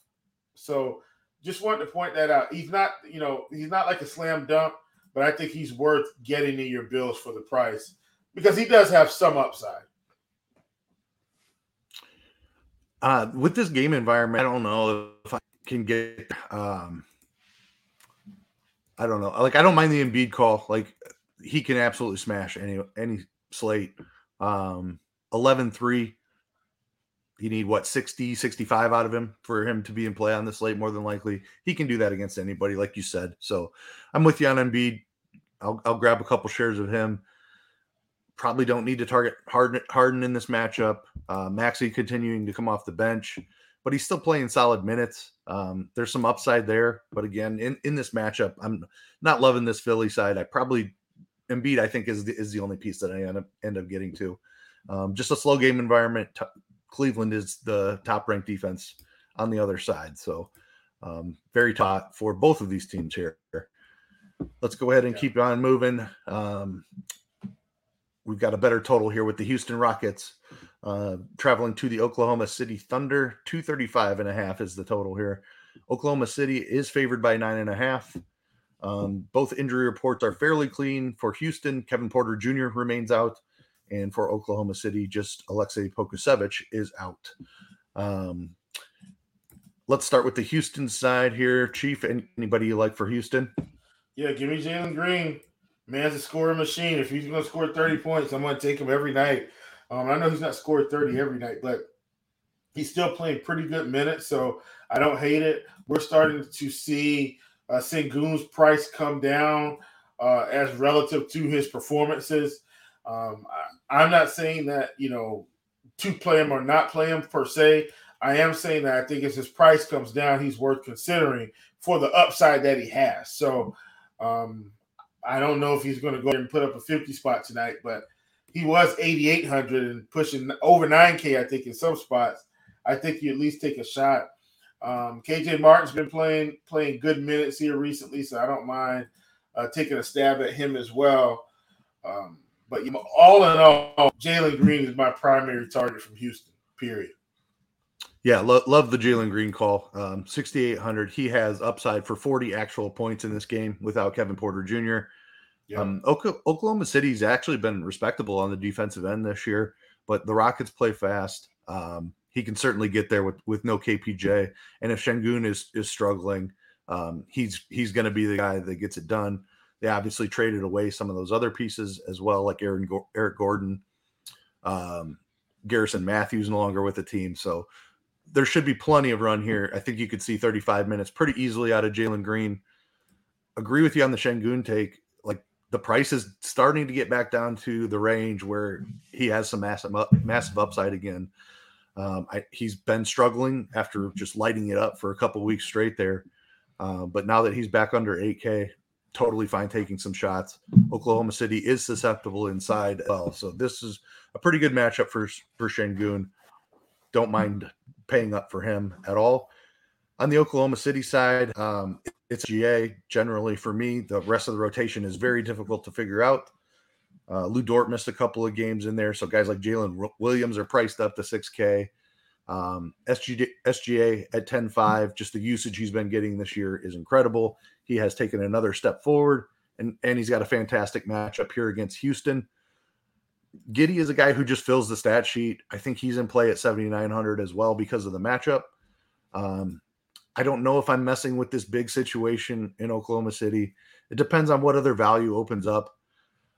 Speaker 2: So just wanted to point that out. He's not, you know, he's not like a slam dunk, but I think he's worth getting in your bills for the price because he does have some upside.
Speaker 1: Uh, with this game environment, I don't know if I can get. Um, I don't know. Like I don't mind the Embiid call. Like he can absolutely smash any any slate. Um, 11-3. You need what 60, 65 out of him for him to be in play on this slate. More than likely, he can do that against anybody, like you said. So I'm with you on Embiid. I'll, I'll grab a couple shares of him probably don't need to target Harden, Harden in this matchup. Uh, Maxey continuing to come off the bench, but he's still playing solid minutes. Um, there's some upside there, but again, in, in this matchup, I'm not loving this Philly side. I probably Embiid, I think, is the, is the only piece that I end up end up getting to. Um, just a slow game environment. T- Cleveland is the top ranked defense on the other side, so um, very taut for both of these teams here. Let's go ahead and keep on moving. Um, we've got a better total here with the Houston Rockets uh, traveling to the Oklahoma City Thunder. 235 and a half is the total here. Oklahoma City is favored by nine and a half. Um, both injury reports are fairly clean for Houston. Kevin Porter Jr. remains out. And for Oklahoma City, just Aleksej Pokusevski is out. Um, let's start with the Houston side here. Chief, anybody you like for Houston?
Speaker 2: Yeah, give me Jalen Green man's a scoring machine. If he's going to score 30 points, I'm going to take him every night. Um, I know he's not scored 30 every night, but he's still playing pretty good minutes, so I don't hate it. We're starting to see uh, Sengun's price come down uh, as relative to his performances. Um, I'm not saying that you know to play him or not play him per se. I am saying that I think as his price comes down, he's worth considering for the upside that he has. So um, I don't know if he's going to go and put up a 50 spot tonight, but he was 8,800 and pushing over 9K, I think, in some spots. I think you at least take a shot. Um, KJ Martin's been playing playing good minutes here recently, so I don't mind uh, taking a stab at him as well. Um, but you know, all in all, Jalen Green is my primary target from Houston. Period.
Speaker 1: Yeah, lo- love the Jalen Green call. Um, 6,800. He has upside for 40 actual points in this game without Kevin Porter Jr. Yeah. Um, Oklahoma City's actually been respectable on the defensive end this year, but the Rockets play fast. Um, he can certainly get there with with no KPJ, and if Sengun is is struggling, um, he's he's going to be the guy that gets it done. They obviously traded away some of those other pieces as well, like Aaron Eric Gordon, um, Garrison Matthews no longer with the team, so there should be plenty of run here. I think you could see 35 minutes pretty easily out of Jalen Green. Agree with you on the Sengun take Like the price is starting to get back down to the range where he has some massive massive upside again. Um, I, he's been struggling after just lighting it up for a couple weeks straight there, uh, but now that he's back under 8K, totally fine taking some shots. Oklahoma City is susceptible inside well, so this is a pretty good matchup for for Sengun. Don't mind paying up for him at all. On the Oklahoma City side, um, it's GA generally for me. The rest of the rotation is very difficult to figure out. Uh, Lu Dort missed a couple of games in there, so guys like Jalen Williams are priced up to 6K. Um, SGA, SGA at 10.5, just the usage he's been getting this year is incredible. He has taken another step forward, and, and he's got a fantastic matchup here against Houston. Giddey is a guy who just fills the stat sheet. I think he's in play at 7,900 as well because of the matchup. Um, I don't know if I'm messing with this big situation in Oklahoma City. It depends on what other value opens up.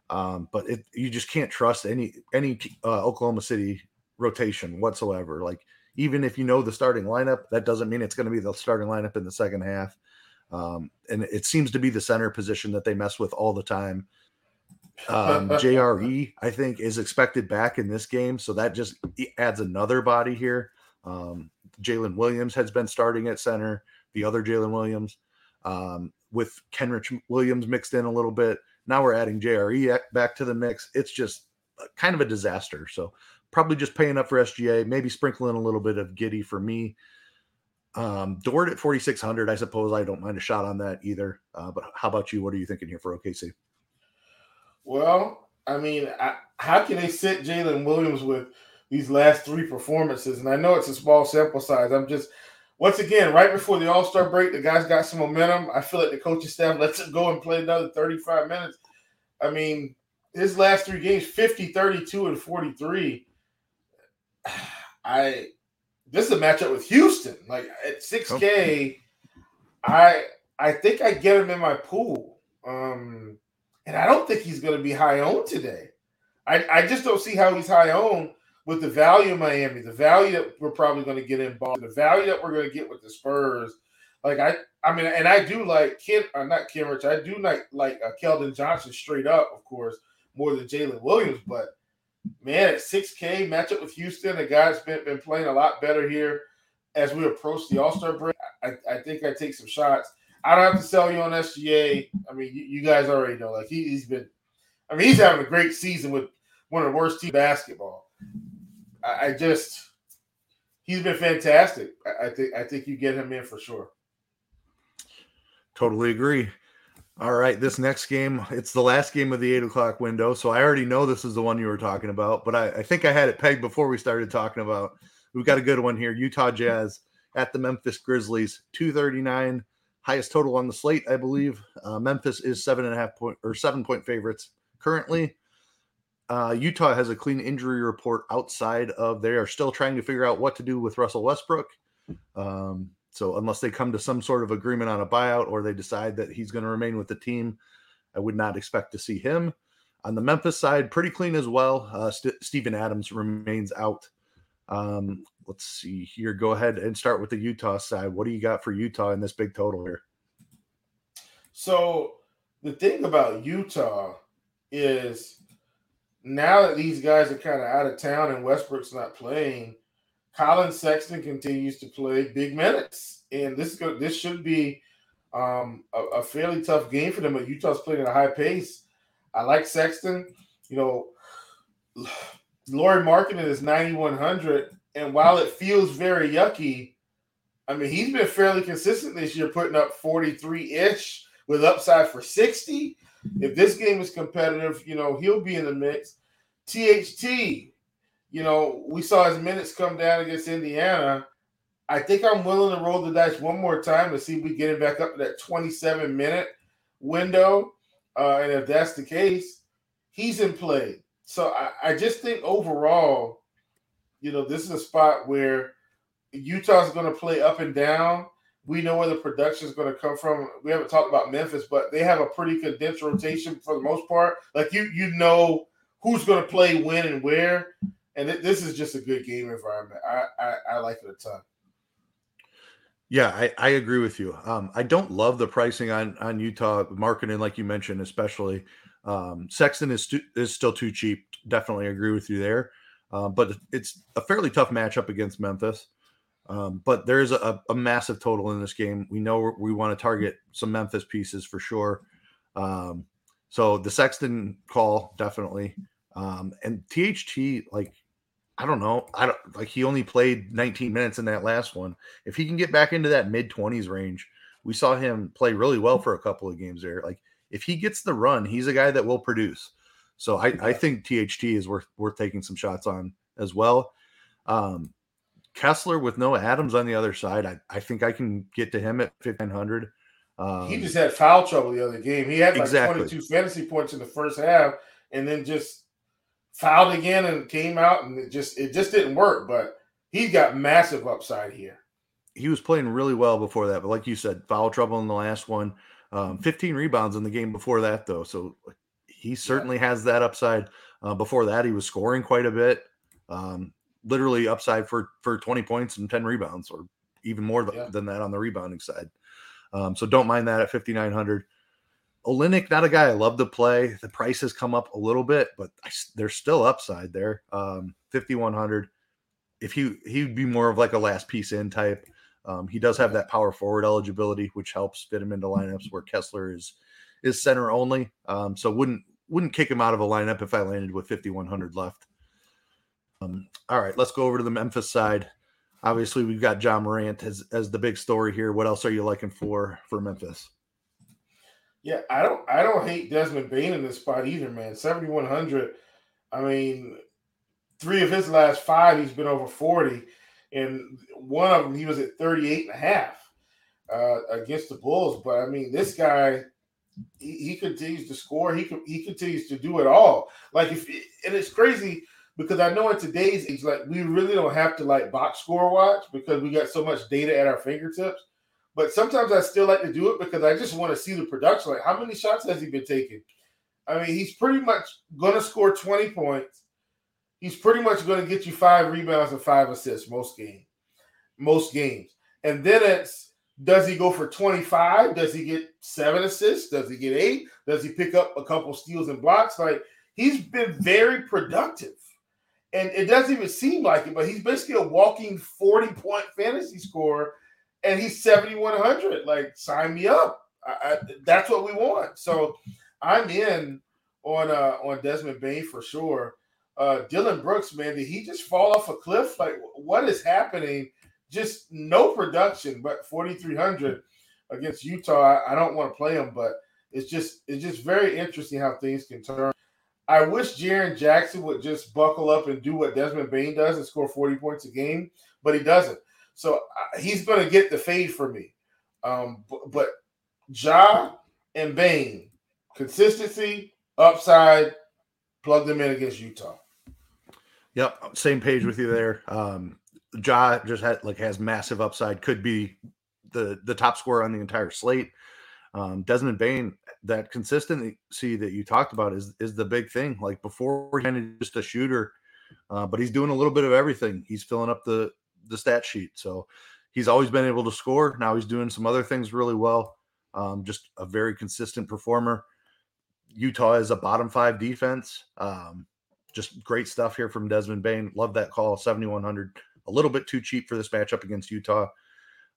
Speaker 1: Um, but it, you just can't trust any any uh, Oklahoma City rotation whatsoever. Like even if you know the starting lineup, that doesn't mean it's going to be the starting lineup in the second half. Um, and it seems to be the center position that they mess with all the time. Um, <laughs> JRE, I think, is expected back in this game, so that just adds another body here. Um, Jalen Williams has been starting at center, the other Jalen Williams, um, with Kenrich Williams mixed in a little bit. Now we're adding JRE back to the mix. It's just kind of a disaster. So probably just paying up for SGA, maybe sprinkling a little bit of Giddey for me. Um, Dort at 4,600. I suppose I don't mind a shot on that either. Uh, but how about you? What are you thinking here for OKC?
Speaker 2: Well, I mean, I, how can they sit Jalen Williams with these last three performances? And I know it's a small sample size. I'm just, once again, right before the All Star break, the guys got some momentum. I feel like the coaching staff <laughs> lets him go and play another 35 minutes. I mean, his last three games 50, 32, and 43. <sighs> I, this is a matchup with Houston. Like at 6K, okay. I I think I get him in my pool. Um, and I don't think he's going to be high owned today. I, I just don't see how he's high owned with the value of Miami, the value that we're probably going to get in Boston, the value that we're going to get with the Spurs. Like I, I mean, and I do like Kim, uh, not Kim Rich. I do like like uh, Keldon Johnson straight up, of course, more than Jalen Williams. But man, at six K matchup with Houston, a guy that's been been playing a lot better here as we approach the All Star break. I, I think I take some shots. I don't have to sell you on SGA. I mean, you, you guys already know. Like he, has been, I mean, he's having a great season with one of the worst team basketball. I, I just, he's been fantastic. I, I think, I think you get him in for sure.
Speaker 1: Totally agree. All right, this next game, it's the last game of the eight o'clock window. So I already know this is the one you were talking about, but I, I think I had it pegged before we started talking about. We've got a good one here Utah Jazz at the Memphis Grizzlies, 239 highest total on the slate, I believe. Uh, Memphis is seven and a half point or seven point favorites currently. Uh, Utah has a clean injury report outside of they are still trying to figure out what to do with Russell Westbrook. Um, so unless they come to some sort of agreement on a buyout or they decide that he's going to remain with the team, I would not expect to see him. On the Memphis side, pretty clean as well. Uh, St- Steven Adams remains out. Um, let's see here. Go ahead and start with the Utah side. What do you got for Utah in this big total here?
Speaker 2: So the thing about Utah is now that these guys are kind of out of town and Westbrook's not playing, Collin Sexton continues to play big minutes, and this is this should be um, a, a, fairly tough game for them. But Utah's playing at a high pace. I like Sexton. You know, <sighs> Lauri Markkanen is ninety one hundred. And while it feels very yucky, I mean, he's been fairly consistent this year, putting up 43 ish with upside for 60. If this game is competitive, you know, he'll be in the mix. THT, you know, we saw his minutes come down against Indiana. I think I'm willing to roll the dice one more time to see if we get him back up to that 27 minute window. Uh, and if that's the case, he's in play. So I, I just think overall, you know, this is a spot where Utah's going to play up and down. We know where the production is going to come from. We haven't talked about Memphis, but they have a pretty condensed rotation for the most part. Like you, you know who's going to play when and where, and th- this is just a good game environment. I, I, I like it a ton.
Speaker 1: Yeah, I, I agree with you. Um, I don't love the pricing on on Utah Markkanen, like you mentioned, especially. Um, Sexton is stu- is still too cheap. Definitely agree with you there. Um, but it's a fairly tough matchup against Memphis. Um, but there is a, a, massive total in this game. We know we want to target some Memphis pieces for sure. Um, so the Sexton call definitely, um, and THT like I don't know, I don't like he only played 19 minutes in that last one. If he can get back into that mid 20s range, we saw him play really well for a couple of games there. Like if he gets the run, he's a guy that will produce. So I, I think THT is worth worth taking some shots on as well. Um, Kessler with no Adams on the other side, I, I think I can get to him at 1500.
Speaker 2: Um, he just had foul trouble the other game. He had like exactly. 22 fantasy points in the first half and then just fouled again and came out and it just it just didn't work. But he's got massive upside here.
Speaker 1: He was playing really well before that, but like you said, foul trouble in the last one. Um, 15 rebounds in the game before that, though. So he certainly yeah. has that upside. Uh, before that, he was scoring quite a bit, um, literally upside for for 20 points and 10 rebounds, or even more yeah. than that on the rebounding side. Um, so don't mind that at 5,900. Olynyk, not a guy I love to play. The price has come up a little bit, but I, there's still upside there. Um, 5,100. If he he'd be more of like a last piece in type. Um, he does have that power forward eligibility, which helps fit him into lineups where Kessler is is center only. Um, so wouldn't wouldn't kick him out of a lineup if I landed with 5100 left. Um, all right, let's go over to the Memphis side. obviously we've got Ja Morant as as the big story here. What else are you liking for for Memphis?
Speaker 2: Yeah, I don't I don't hate Desmond Bane in this spot either, man. 7100. I mean, three of his last five, he's been over 40. And one of them, he was at 38 and a half uh, against the Bulls. But I mean, this guy, he, he continues to score. He he continues to do it all. Like if and it's crazy because I know in today's age, like we really don't have to like box score watch because we got so much data at our fingertips. But sometimes I still like to do it because I just want to see the production. Like, how many shots has he been taking? I mean, he's pretty much going to score 20 points. He's pretty much going to get you five rebounds and five assists most games. Most games. And then it's does he go for 25? Does he get seven assists? Does he get eight? Does he pick up a couple steals and blocks? Like he's been very productive. And it doesn't even seem like it, but he's basically a walking 40 point fantasy score and he's 7100 like sign me up. I, I, that's what we want. So i'm in on uh on desmond bane for sure. Uh dillon brooks man did he just fall off a cliff? Like what is happening? Just no production but 4300 against utah. I, I don't want to play him but it's just it's just very interesting how things can turn. I wish Jaren jackson would just buckle up and do what desmond bane does and score 40 points a game but he doesn't so he's going to get the fade for me. Um, but, but Ja and Bane, consistency, upside, plug them in against Utah.
Speaker 1: Yep, same page with you there. Um, Ja just had like has massive upside, could be the the top scorer on the entire slate. Um, Desmond Bane, that consistency that you talked about is is the big thing. Like before, he kind just a shooter, uh, but he's doing a little bit of everything. He's filling up the the stat sheet. So he's always been able to score. Now he's doing some other things really well. Um, just a very consistent performer. Utah is a bottom five defense. Um, just great stuff here from Desmond Bane. Love that call. 7,100. A little bit too cheap for this matchup against Utah.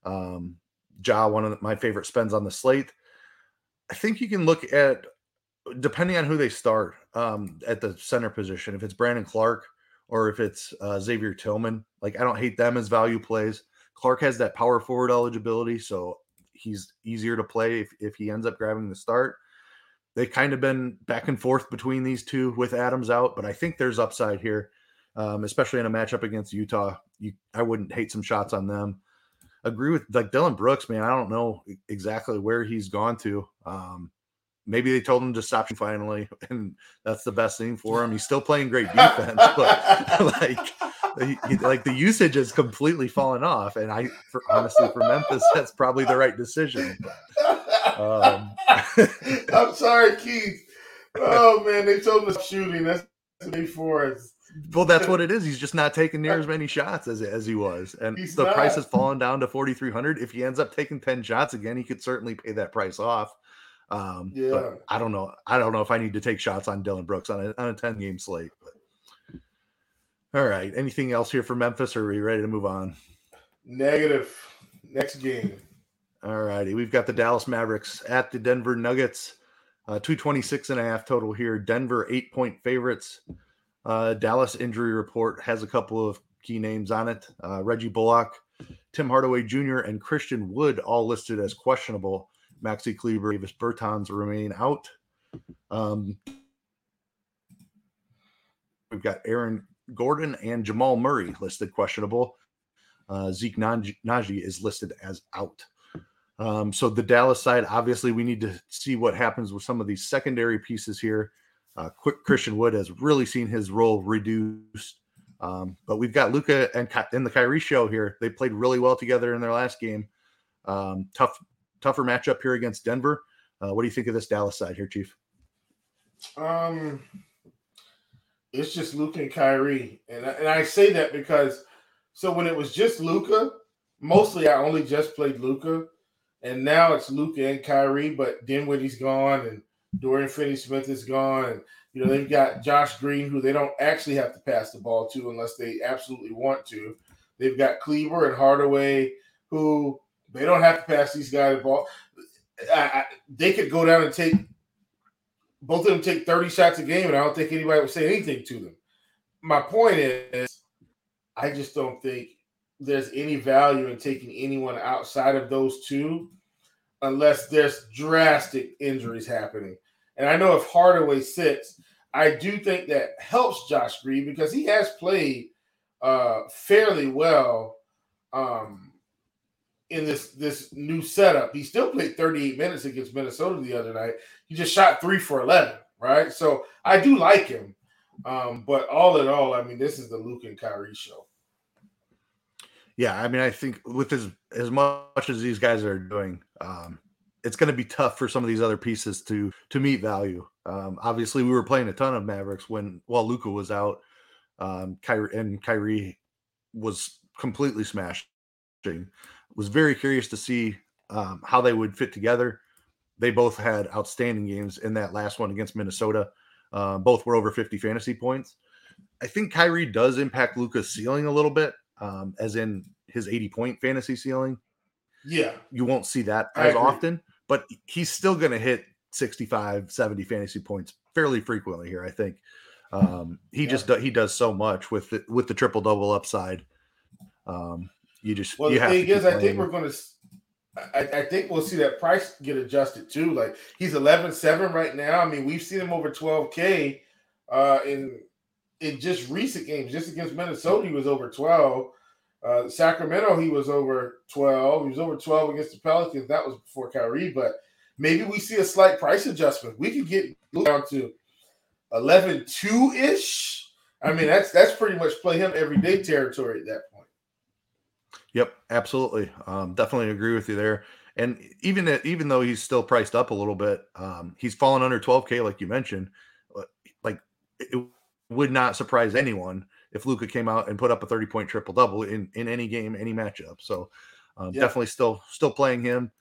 Speaker 1: Um, Ja, one of my favorite spends on the slate. I think you can look at, depending on who they start um, at the center position, if it's Brandon Clarke, or if it's uh, Xavier Tillman. Like I don't hate them as value plays. Clarke has that power forward eligibility, so he's easier to play if, if he ends up grabbing the start. They've kind of been back and forth between these two with Adams out, but I think there's upside here, um, especially in a matchup against Utah. You, I wouldn't hate some shots on them. Agree with like Dillon Brooks, man. I don't know exactly where he's gone to. Um, maybe they told him to stop shooting finally, <laughs> and that's the best thing for him. He's still playing great <laughs> defense, but <laughs> like, he, like the usage has completely fallen off. And I, for, honestly, for Memphis, that's probably the right decision.
Speaker 2: Um, I'm sorry, Keith. Oh man, they told him to shooting. That's for us.
Speaker 1: Well, that's what it is. He's just not taking near as many shots as as he was, and He's the not. price has fallen down to forty three hundred. If he ends up taking ten shots again, he could certainly pay that price off. Um, yeah. But I don't know. I don't know if I need to take shots on Dillon Brooks on a, on a 10 game slate. But all right. Anything else here for Memphis or are we ready to move on?
Speaker 2: Negative. Next game.
Speaker 1: All righty. We've got the Dallas Mavericks at the Denver Nuggets. Uh, 226 and a half total here. Denver, eight point favorites. Uh, Dallas injury report has a couple of key names on it. Uh, Reggie Bullock, Tim Hardaway Jr., and Christian Wood all listed as questionable. Maxi Kleber, Davis Bertans remain out. Um, we've got Aaron Gordon and Jamal Murray listed questionable. Uh, Zeke Nnaji is listed as out. Um, so the Dallas side, obviously, we need to see what happens with some of these secondary pieces here. Uh, quick Christian Wood has really seen his role reduced. Um, but we've got Luka and in the Kyrie show here. They played really well together in their last game. Um, tough tougher matchup here against Denver. Uh, what do you think of this Dallas side here, Chief?
Speaker 2: Um, it's just Luka and Kyrie, and I, and I say that because so when it was just Luka, mostly I only just played Luka, and now it's Luka and Kyrie, but Dinwiddie's gone and Dorian Finney-Smith is gone, and you know they've got Josh Green, who they don't actually have to pass the ball to unless they absolutely want to. They've got Kleber and Hardaway, who they don't have to pass these guys the ball. I, I, they could go down and take both of them take 30 shots a game, and I don't think anybody would say anything to them. My point is, I just don't think there's any value in taking anyone outside of those two unless there's drastic injuries happening. And I know if Hardaway sits, I do think that helps Josh Green because he has played uh, fairly well um, in this this new setup. He still played 38 minutes against Minnesota the other night. He just shot three for 11, right? So I do like him. Um, but all in all, I mean, this is the Luke and Kyrie show.
Speaker 1: Yeah, I mean, I think with as as much as these guys are doing, um, it's going to be tough for some of these other pieces to to meet value. Um, obviously, we were playing a ton of Mavericks when while Luka was out, um, Kyrie and Kyrie was completely smashing. Was very curious to see um, how they would fit together. They both had outstanding games in that last one against Minnesota. Um, both were over 50 fantasy points. I think Kyrie does impact Luka's ceiling a little bit, um, as in his 80 point fantasy ceiling.
Speaker 2: Yeah.
Speaker 1: You won't see that as often, but he's still going to hit 65, 70 fantasy points fairly frequently here, I think. Um, he yeah. just he does so much with the, with the triple double upside. Um, you just
Speaker 2: well,
Speaker 1: you
Speaker 2: the thing is, I think we're going to. I, I, think we'll see that price get adjusted too. Like he's 11-7 right now. I mean, we've seen him over 12K uh, in in just recent games. Just against Minnesota, he was over 12. Uh, Sacramento, he was over 12. He was over 12 against the Pelicans. That was before Kyrie, but maybe we see a slight price adjustment. We could get down to 11 2 ish. I mean, that's that's pretty much play him everyday territory at that point.
Speaker 1: Yep, absolutely. Um, definitely agree with you there. And even even though he's still priced up a little bit, um, he's fallen under 12K, like you mentioned. Uh, like it would not surprise anyone if Luka came out and put up a 30 point triple double in in any game, any matchup. So um, yeah. definitely still still playing him.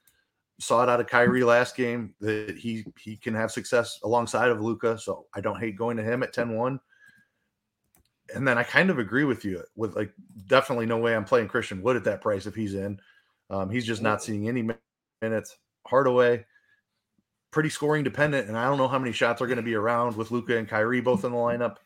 Speaker 1: Saw it out of Kyrie last game that he he can have success alongside of Luka. So I don't hate going to him at 10-1. And then I kind of agree with you with like definitely no way I'm playing Christian Wood at that price if he's in. Um, he's just not seeing any minutes. Hardaway, pretty scoring dependent, and I don't know how many shots are going to be around with Luka and Kyrie both in the <laughs> lineup.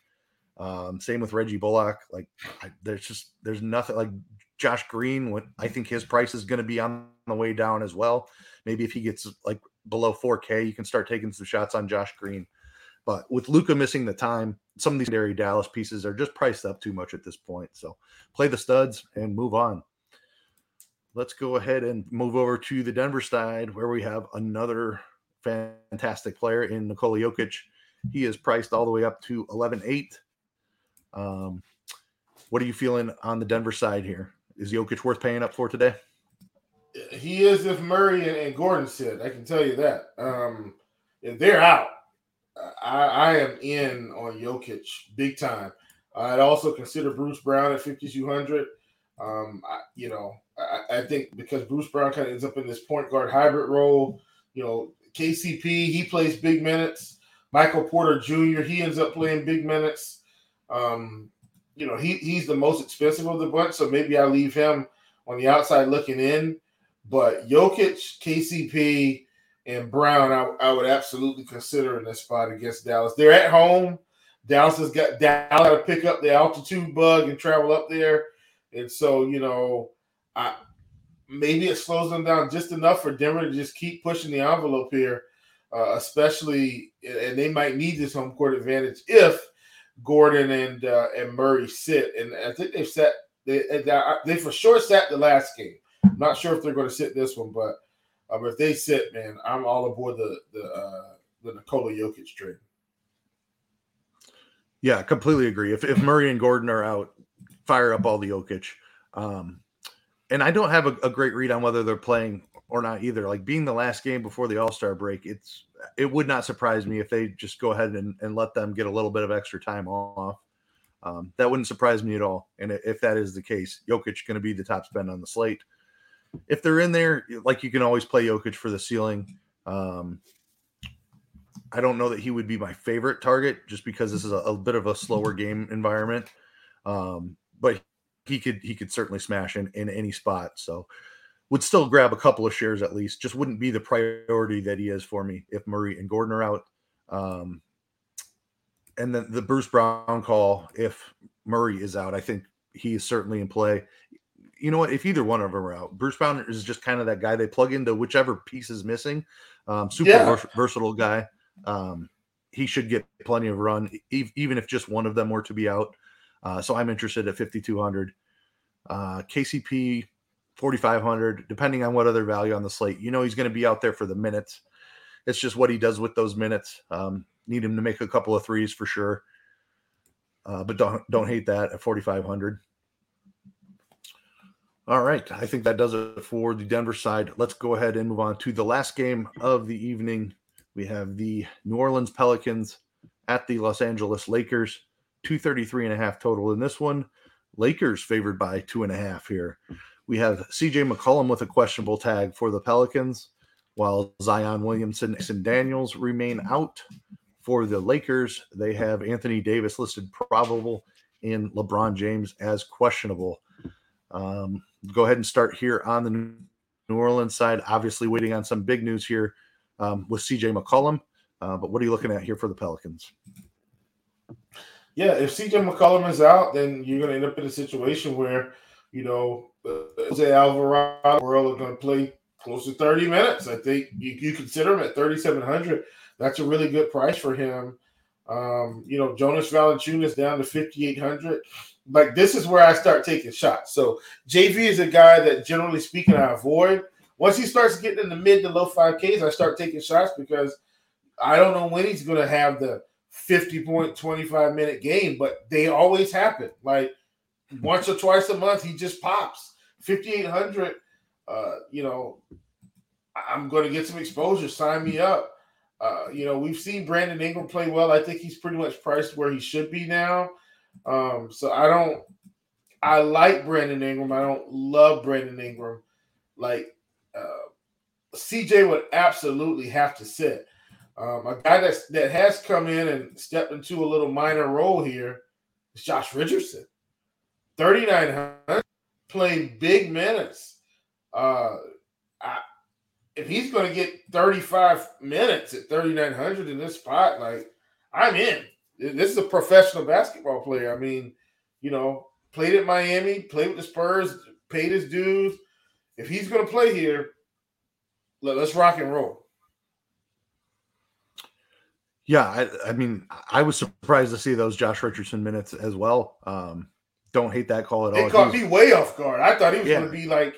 Speaker 1: Um, same with Reggie Bullock. Like I, there's just there's nothing like Josh Green. What I think his price is going to be on the way down as well. Maybe if he gets like below 4K, you can start taking some shots on Josh Green. But with Luka missing the time, some of these secondary Dallas pieces are just priced up too much at this point. So play the studs and move on. Let's go ahead and move over to the Denver side where we have another fantastic player in Nikola Jokic. He is priced all the way up to 11 8. Um, what are you feeling on the Denver side here? Is Jokic worth paying up for today?
Speaker 2: He is if Murray and, and Gordon said. I can tell you that. Um, if they're out, I, I am in on Jokic big time. I'd also consider Bruce Brown at 5,200. Um, I, you know, I, I, think because Bruce Brown kind of ends up in this point guard hybrid role, you know, KCP, he plays big minutes. Michael Porter Jr., he ends up playing big minutes. Um, you know, he he's the most expensive of the bunch, so maybe I leave him on the outside looking in. But Jokic, KCP, and Brown, I, I would absolutely consider in this spot against Dallas. They're at home. Dallas has got Dallas to pick up the altitude bug and travel up there, and so you know, I maybe it slows them down just enough for Denver to just keep pushing the envelope here, uh, especially, and they might need this home court advantage if Gordon and uh, and Murray sit, and I think they've set they they for sure sat the last game. I'm not sure if they're going to sit this one, but um, if they sit, man, I'm all aboard the the uh, the Nikola Jokic train.
Speaker 1: Yeah, completely agree. If if Murray and Gordon are out, fire up all the Jokic. Um, and I don't have a, a great read on whether they're playing or not either. Like being the last game before the All Star break, it's it would not surprise me if they just go ahead and, and let them get a little bit of extra time off. Um, that wouldn't surprise me at all. And if that is the case, Jokic going to be the top spend on the slate. If they're in there, like you can always play Jokic for the ceiling. Um, I don't know that he would be my favorite target just because this is a, a bit of a slower game environment. Um, but he could he could certainly smash in, in any spot. So would still grab a couple of shares at least. Just wouldn't be the priority that he is for me if Murray and Gordon are out. Um, and then the Bruce Brown call if Murray is out, I think he is certainly in play. You know what? If either one of them are out, Bruce Brown is just kind of that guy they plug into whichever piece is missing. Um, super
Speaker 2: Yeah.
Speaker 1: vers- versatile guy. Um, he should get plenty of run, e- even if just one of them were to be out. Uh, so I'm interested at 5,200. Uh, KCP 4,500, depending on what other value on the slate. You know, he's going to be out there for the minutes. It's just what he does with those minutes. Um, need him to make a couple of threes for sure. Uh, but don't don't hate that at 4,500. All right, I think that does it for the Denver side. Let's go ahead and move on to the last game of the evening. We have the New Orleans Pelicans at the Los Angeles Lakers. 233 and a half total in this one. Lakers favored by two and a half here. We have CJ McCollum with a questionable tag for the Pelicans, while Zion Williamson and Daniels remain out. For the Lakers, they have Anthony Davis listed probable and LeBron James as questionable. Um, go ahead and start here on the New Orleans side. Obviously, waiting on some big news here um, with CJ McCollum. Uh, but what are you looking at here for the Pelicans?
Speaker 2: Yeah, if CJ McCollum is out, then you're going to end up in a situation where, you know, uh, Jose Alvarado world are going to play close to 30 minutes. I think you, you consider him at 3,700. That's a really good price for him. Um, you know, Jonas Valanciunas down to 5,800. Like this is where I start taking shots. So JV is a guy that generally speaking I avoid. Once he starts getting in the mid to low 5Ks, I start taking shots because I don't know when he's going to have the 50 point 25 minute game, but they always happen. Like once or twice a month, he just pops 5,800. Uh, you know, I'm going to get some exposure. Sign me up. Uh, you know, we've seen Brandon Ingram play well. I think he's pretty much priced where he should be now. Um, so I don't, I like Brandon Ingram. I don't love Brandon Ingram. Like, uh, CJ would absolutely have to sit. Um, a guy that's, that has come in and stepped into a little minor role here is Josh Richardson. 3,900, playing big minutes. Uh, I, if he's going to get 35 minutes at 3,900 in this spot, like, I'm in. This is a professional basketball player. I mean, you know, played at Miami, played with the Spurs, paid his dues. If he's going to play here, let, let's rock and roll.
Speaker 1: Yeah, I, I, mean, I was surprised to see those Josh Richardson minutes as well. Um, don't hate that call at all.
Speaker 2: It caught me way off guard. I thought he was
Speaker 1: Yeah.
Speaker 2: going to be like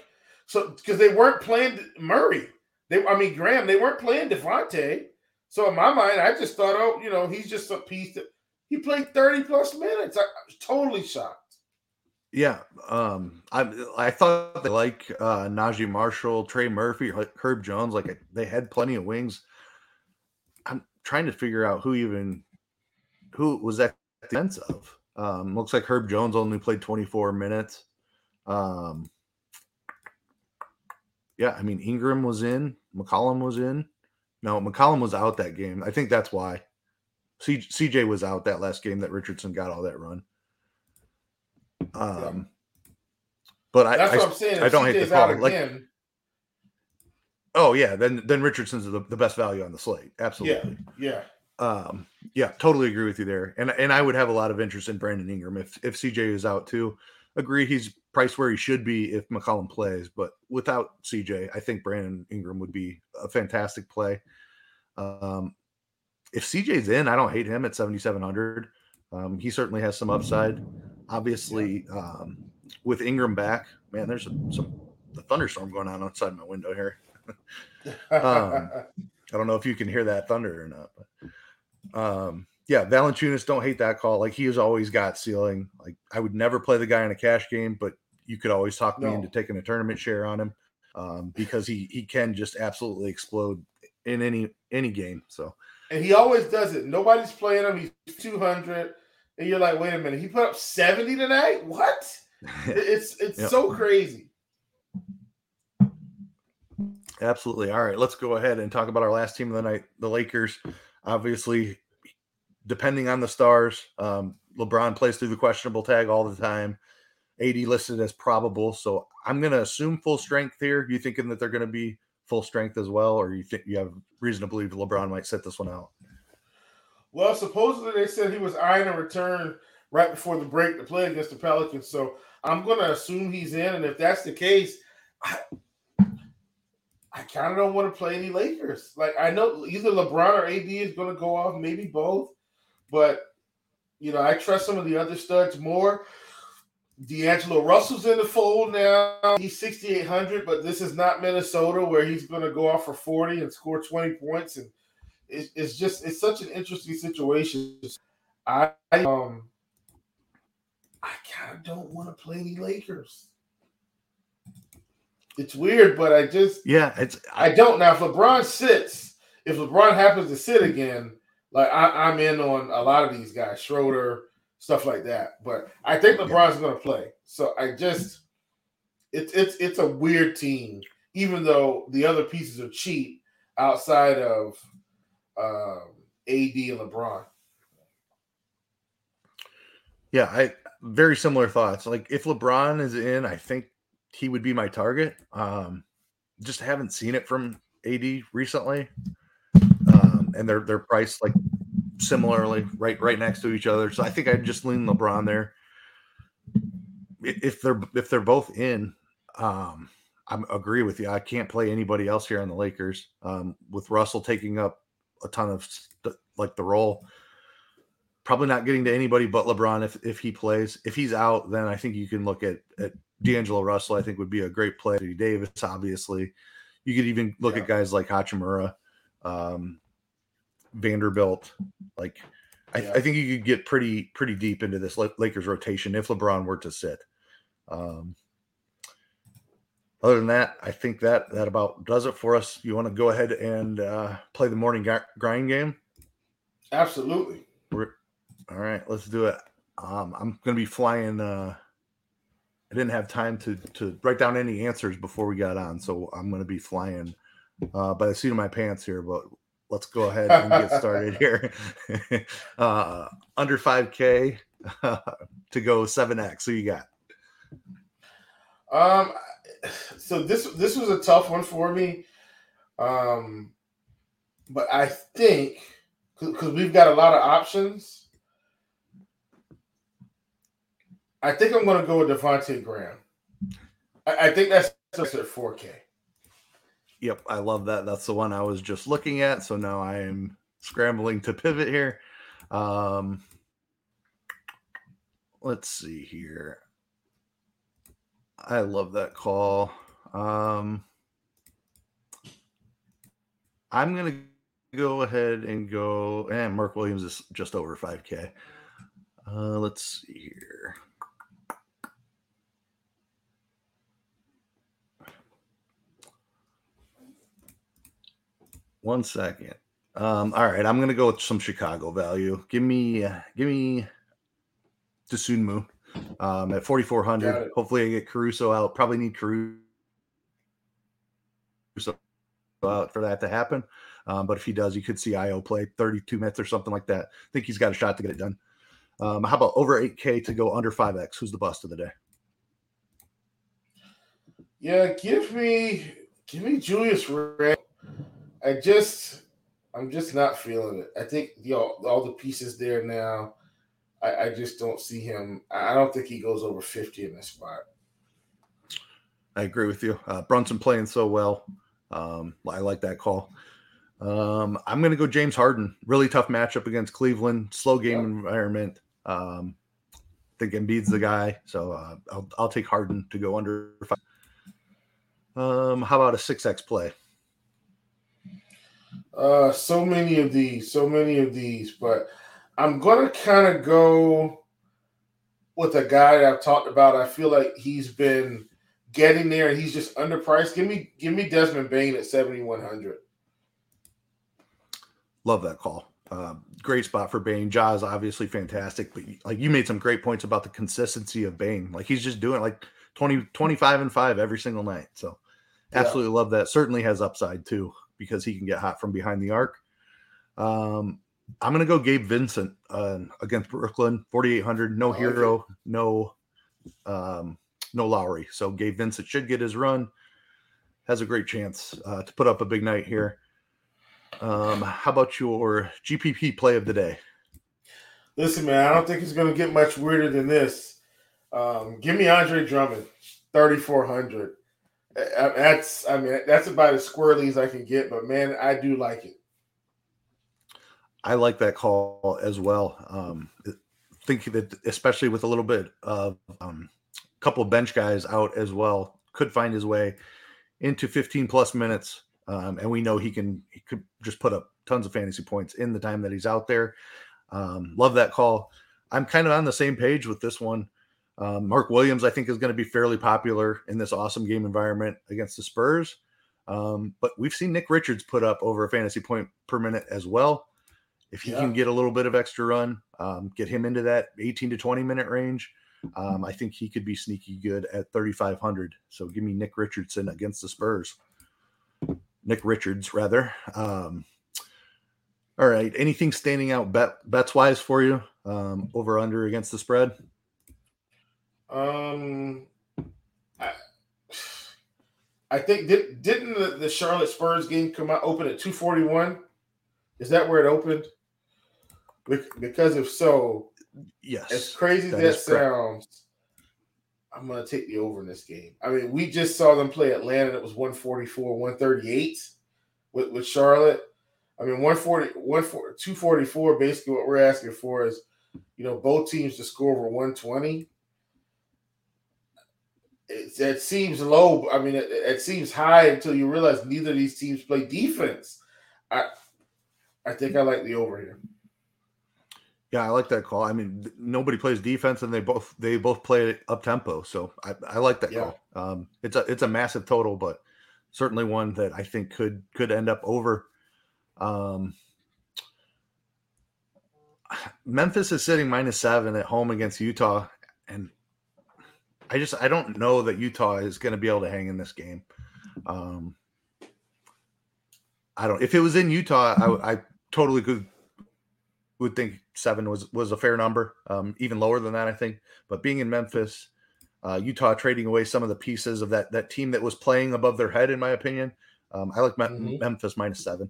Speaker 2: so because they weren't playing Murray. They, I mean Graham. They weren't playing Devonte'. So in my mind, I just thought, oh, you know, he's just a piece that he played thirty plus minutes. I, I was totally shocked.
Speaker 1: Yeah, um, I I thought they like uh, Naji Marshall, Trey Murphy, Herb Jones, like they had plenty of wings. I'm trying to figure out who even who was that defense of. Um, looks like Herb Jones only played 24 minutes. Um, yeah, I mean Ingram was in, McCollum was in. No, McCollum was out that game. I think that's why. C- CJ was out that last game that Richardson got all that run. Um, but I,
Speaker 2: That's
Speaker 1: I,
Speaker 2: what I'm saying.
Speaker 1: I
Speaker 2: If
Speaker 1: don't hate
Speaker 2: CJ's
Speaker 1: the call. Like,
Speaker 2: again,
Speaker 1: oh yeah, then then Richardson's the, the best value on the slate. Absolutely.
Speaker 2: yeah.
Speaker 1: Um, yeah, totally agree with you there. And and I would have a lot of interest in Brandon Ingram if if CJ is out too. Agree, he's priced where he should be if McCollum plays, but without CJ, I think Brandon Ingram would be a fantastic play. Um, if CJ's in, I don't hate him at 7,700. Um, he certainly has some upside. Obviously, um, with Ingram back, man, there's some, some a thunderstorm going on outside my window here. <laughs> Um, I don't know if you can hear that thunder or not, but um, yeah, Valanciunas, don't hate that call. Like he has always got ceiling. Like I would never play the guy in a cash game, but you could always talk me into taking a tournament share on him um, because he he can just absolutely explode in any any game. So
Speaker 2: and he always does it. Nobody's playing him. He's 200. And you're like, wait a minute, he put up 70 tonight? What? <laughs> It's it's
Speaker 1: Yep.
Speaker 2: so crazy.
Speaker 1: Absolutely. All right, let's go ahead and talk about our last team of the night, the Lakers. Obviously, depending on the stars, um, LeBron plays through the questionable tag all the time. AD listed as probable, so I'm going to assume full strength here. You thinking that they're going to be full strength as well, or you think you have reason to believe LeBron might set this one out?
Speaker 2: Well, supposedly they said he was eyeing a return right before the break to play against the Pelicans. So I'm gonna assume he's in, and if that's the case, I, I kind of don't want to play any Lakers. Like I know either LeBron or AD is going to go off, maybe both, but you know I trust some of the other studs more. D'Angelo Russell's in the fold now. He's 6,800, but this is not Minnesota where he's going to go off for 40 and score 20 points. And it's, it's just, it's such an interesting situation. I, um, I kind of don't want to play any Lakers. It's weird, but I just
Speaker 1: yeah, it's
Speaker 2: I, I don't now. If LeBron sits, if LeBron happens to sit again, like I, am in on a lot of these guys, Schroeder, stuff like that. But I think LeBron's yeah. going to play. So I just it's it's it's a weird team, even though the other pieces are cheap outside of um, AD and LeBron.
Speaker 1: Yeah, I very similar thoughts. Like if LeBron is in, I think he would be my target. Um, just haven't seen it from AD recently, and they're they're priced like similarly, right right next to each other. So I think I'd just lean LeBron there. If they're if they're both in, um, I agree with you. I can't play anybody else here on the Lakers. Um, with Russell taking up a ton of st- like the role, probably not getting to anybody but LeBron if if he plays. If he's out, then I think you can look at at D'Angelo Russell. I think would be a great play. Davis, obviously. You could even look yeah. at guys like Hachimura, um, Vanderbilt. Like, I, yeah. I, think you could get pretty pretty deep into this Lakers rotation if LeBron were to sit. Um, other than that, I think that that about does it for us. You want to go ahead and uh, play the morning grind game?
Speaker 2: Absolutely.
Speaker 1: We're, all right, let's do it. Um, I'm going to be flying. Uh, I didn't have time to to write down any answers before we got on, so I'm going to be flying uh, by the seat of my pants here. But let's go ahead and get started here. <laughs> uh, under 5K <laughs> to go 7X. So you got?
Speaker 2: Um, so this this was a tough one for me. Um, but I think because we've got a lot of options. I think I'm going to go with Devonte' Graham. I, I think that's at 4K.
Speaker 1: Yep, I love that. That's the one I was just looking at. So now I am scrambling to pivot here. Um, let's see here. I love that call. Um, I'm gonna go ahead and go. And Mark Williams is just over 5K. Uh, let's see here. One second. Um, all right, I'm gonna go with some Chicago value. Give me, uh, give me Dosunmu um, at 4,400. Hopefully, I get Caruso out. Probably need Caruso out for that to happen. Um, but if he does, you could see Ayo play 32 minutes or something like that. I think he's got a shot to get it done. Um, how about over 8K to go under 5X? Who's the bust of the day?
Speaker 2: Yeah, give me give me Julius Randle. I just, I'm just not feeling it. I think you know all the pieces there now. I, I just don't see him. I don't think he goes over 50 in this spot.
Speaker 1: I agree with you. Uh, Brunson playing so well. Um, I like that call. Um, I'm going to go James Harden. Really tough matchup against Cleveland. Slow game yep. environment. Um, I think Embiid's the guy, so uh, I'll, I'll take Harden to go under five. Um, how about a six X play?
Speaker 2: Uh, so many of these, so many of these, but I'm gonna kind of go with a guy that I've talked about. I feel like he's been getting there, and he's just underpriced. Give me, give me Desmond Bane at 7100.
Speaker 1: Love that call. Uh, great spot for Bane. is obviously fantastic, but like you made some great points about the consistency of Bane. Like he's just doing like 20, 25 and five every single night. So absolutely yeah. love that. Certainly has upside too because he can get hot from behind the arc. Um, I'm going to go Gabe Vincent uh, against Brooklyn, 4,800. No Herro, no, um, no Lowry. So Gabe Vincent should get his run. Has a great chance uh, to put up a big night here. Um, how about your GPP play of the day?
Speaker 2: Listen, man, I don't think it's going to get much weirder than this. Um, give me Andre Drummond, 3,400. That's, I mean, that's about as squirrely as I can get, but man, I do like it.
Speaker 1: I like that call as well. Um, think that especially with a little bit of um, couple of bench guys out as well, could find his way into 15 plus minutes. Um, and we know he can he could just put up tons of fantasy points in the time that he's out there. Um, love that call. I'm kind of on the same page with this one. Um, Mark Williams, I think, is going to be fairly popular in this awesome game environment against the Spurs. Um, but we've seen Nick Richards put up over a fantasy point per minute as well. If he yeah. can get a little bit of extra run, um, get him into that 18 to 20 minute range, um, I think he could be sneaky good at 3,500. So give me Nick Richardson against the Spurs. Nick Richards, rather. Um, all right. Anything standing out bet bets wise for you? Um, over under against the spread?
Speaker 2: Um, I, I think did, didn't the, the Charlotte Spurs game come out open at 241? Is that where it opened? Because if so,
Speaker 1: yes,
Speaker 2: as crazy as that, sounds, I'm gonna take the over in this game. I mean, we just saw them play Atlanta. It was 144, 138 with, with Charlotte. I mean, 140, 244, basically what we're asking for is, you know, both teams to score over 120. It, it seems low. I mean, it, it, seems high until you realize neither of these teams play defense. I, I think I like the over here.
Speaker 1: Yeah, I like that call. I mean, nobody plays defense, and they both they both play up tempo. So I, I like that yeah. call. Um, it's a it's a massive total, but certainly one that I think could could end up over. Um, <sighs> Memphis is sitting minus seven at home against Utah, and I just I don't know that Utah is going to be able to hang in this game. Um, I don't. If it was in Utah, I, I totally could would think seven was was a fair number, um, even lower than that, I think. But being in Memphis, uh, Utah trading away some of the pieces of that that team that was playing above their head, in my opinion. Um, I like mm-hmm. Memphis minus seven.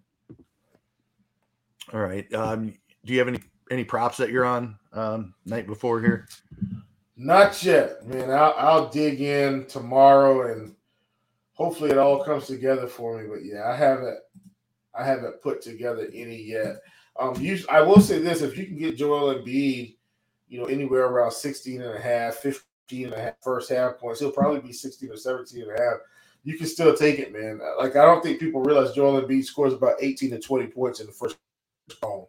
Speaker 1: All right. Um, do you have any any props that you're on um, night before here?
Speaker 2: Not yet, man. I'll, I'll dig in tomorrow, and hopefully it all comes together for me. But yeah, I haven't I haven't put together any yet. Um, you, I will say this: if you can get Joel Embiid, you know, anywhere around 16 and a half, 15 and a half first half points, he'll probably be 16 or 17 and a half you can still take it, man. Like I don't think people realize Joel Embiid scores about 18 to 20 points in the first home.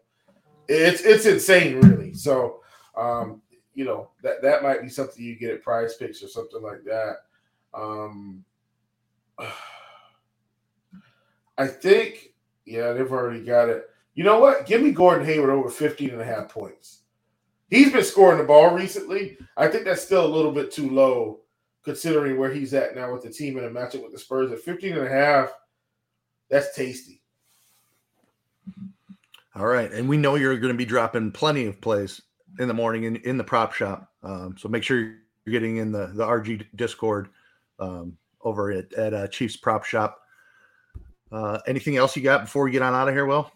Speaker 2: It's it's insane, really. So um, you know, that that might be something you get at PrizePicks or something like that. Um <sighs> I think, yeah, they've already got it. You know what? Give me Gordon Hayward over 15 and a half points. He's been scoring the ball recently. I think that's still a little bit too low considering where he's at now with the team and a matchup with the Spurs at 15 and a half. That's tasty.
Speaker 1: All right. And we know you're going to be dropping plenty of plays in the morning in, in the prop shop. Um, so make sure you're getting in the, the RG Discord um, over at, at uh, Chiefs Prop Shop. Uh, anything else you got before we get on out of here, Will?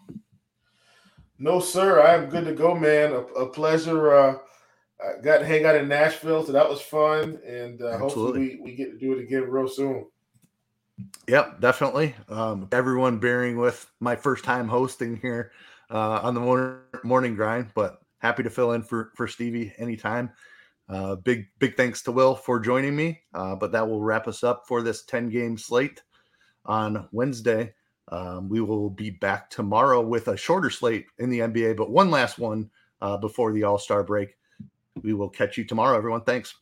Speaker 2: No, sir. I'm good to go, man. A, a pleasure. Uh, I got to hang out in Nashville, so that was fun, and uh, hopefully we, we get to do it again real soon.
Speaker 1: Yep, definitely. Um, everyone bearing with my first time hosting here uh, on the morning, morning grind, but happy to fill in for for Stevie anytime. Uh, big big thanks to Will for joining me. Uh, but that will wrap us up for this ten game slate on Wednesday. Um, we will be back tomorrow with a shorter slate in the NBA, but one last one uh, before the All Star break. We will catch you tomorrow, everyone. Thanks.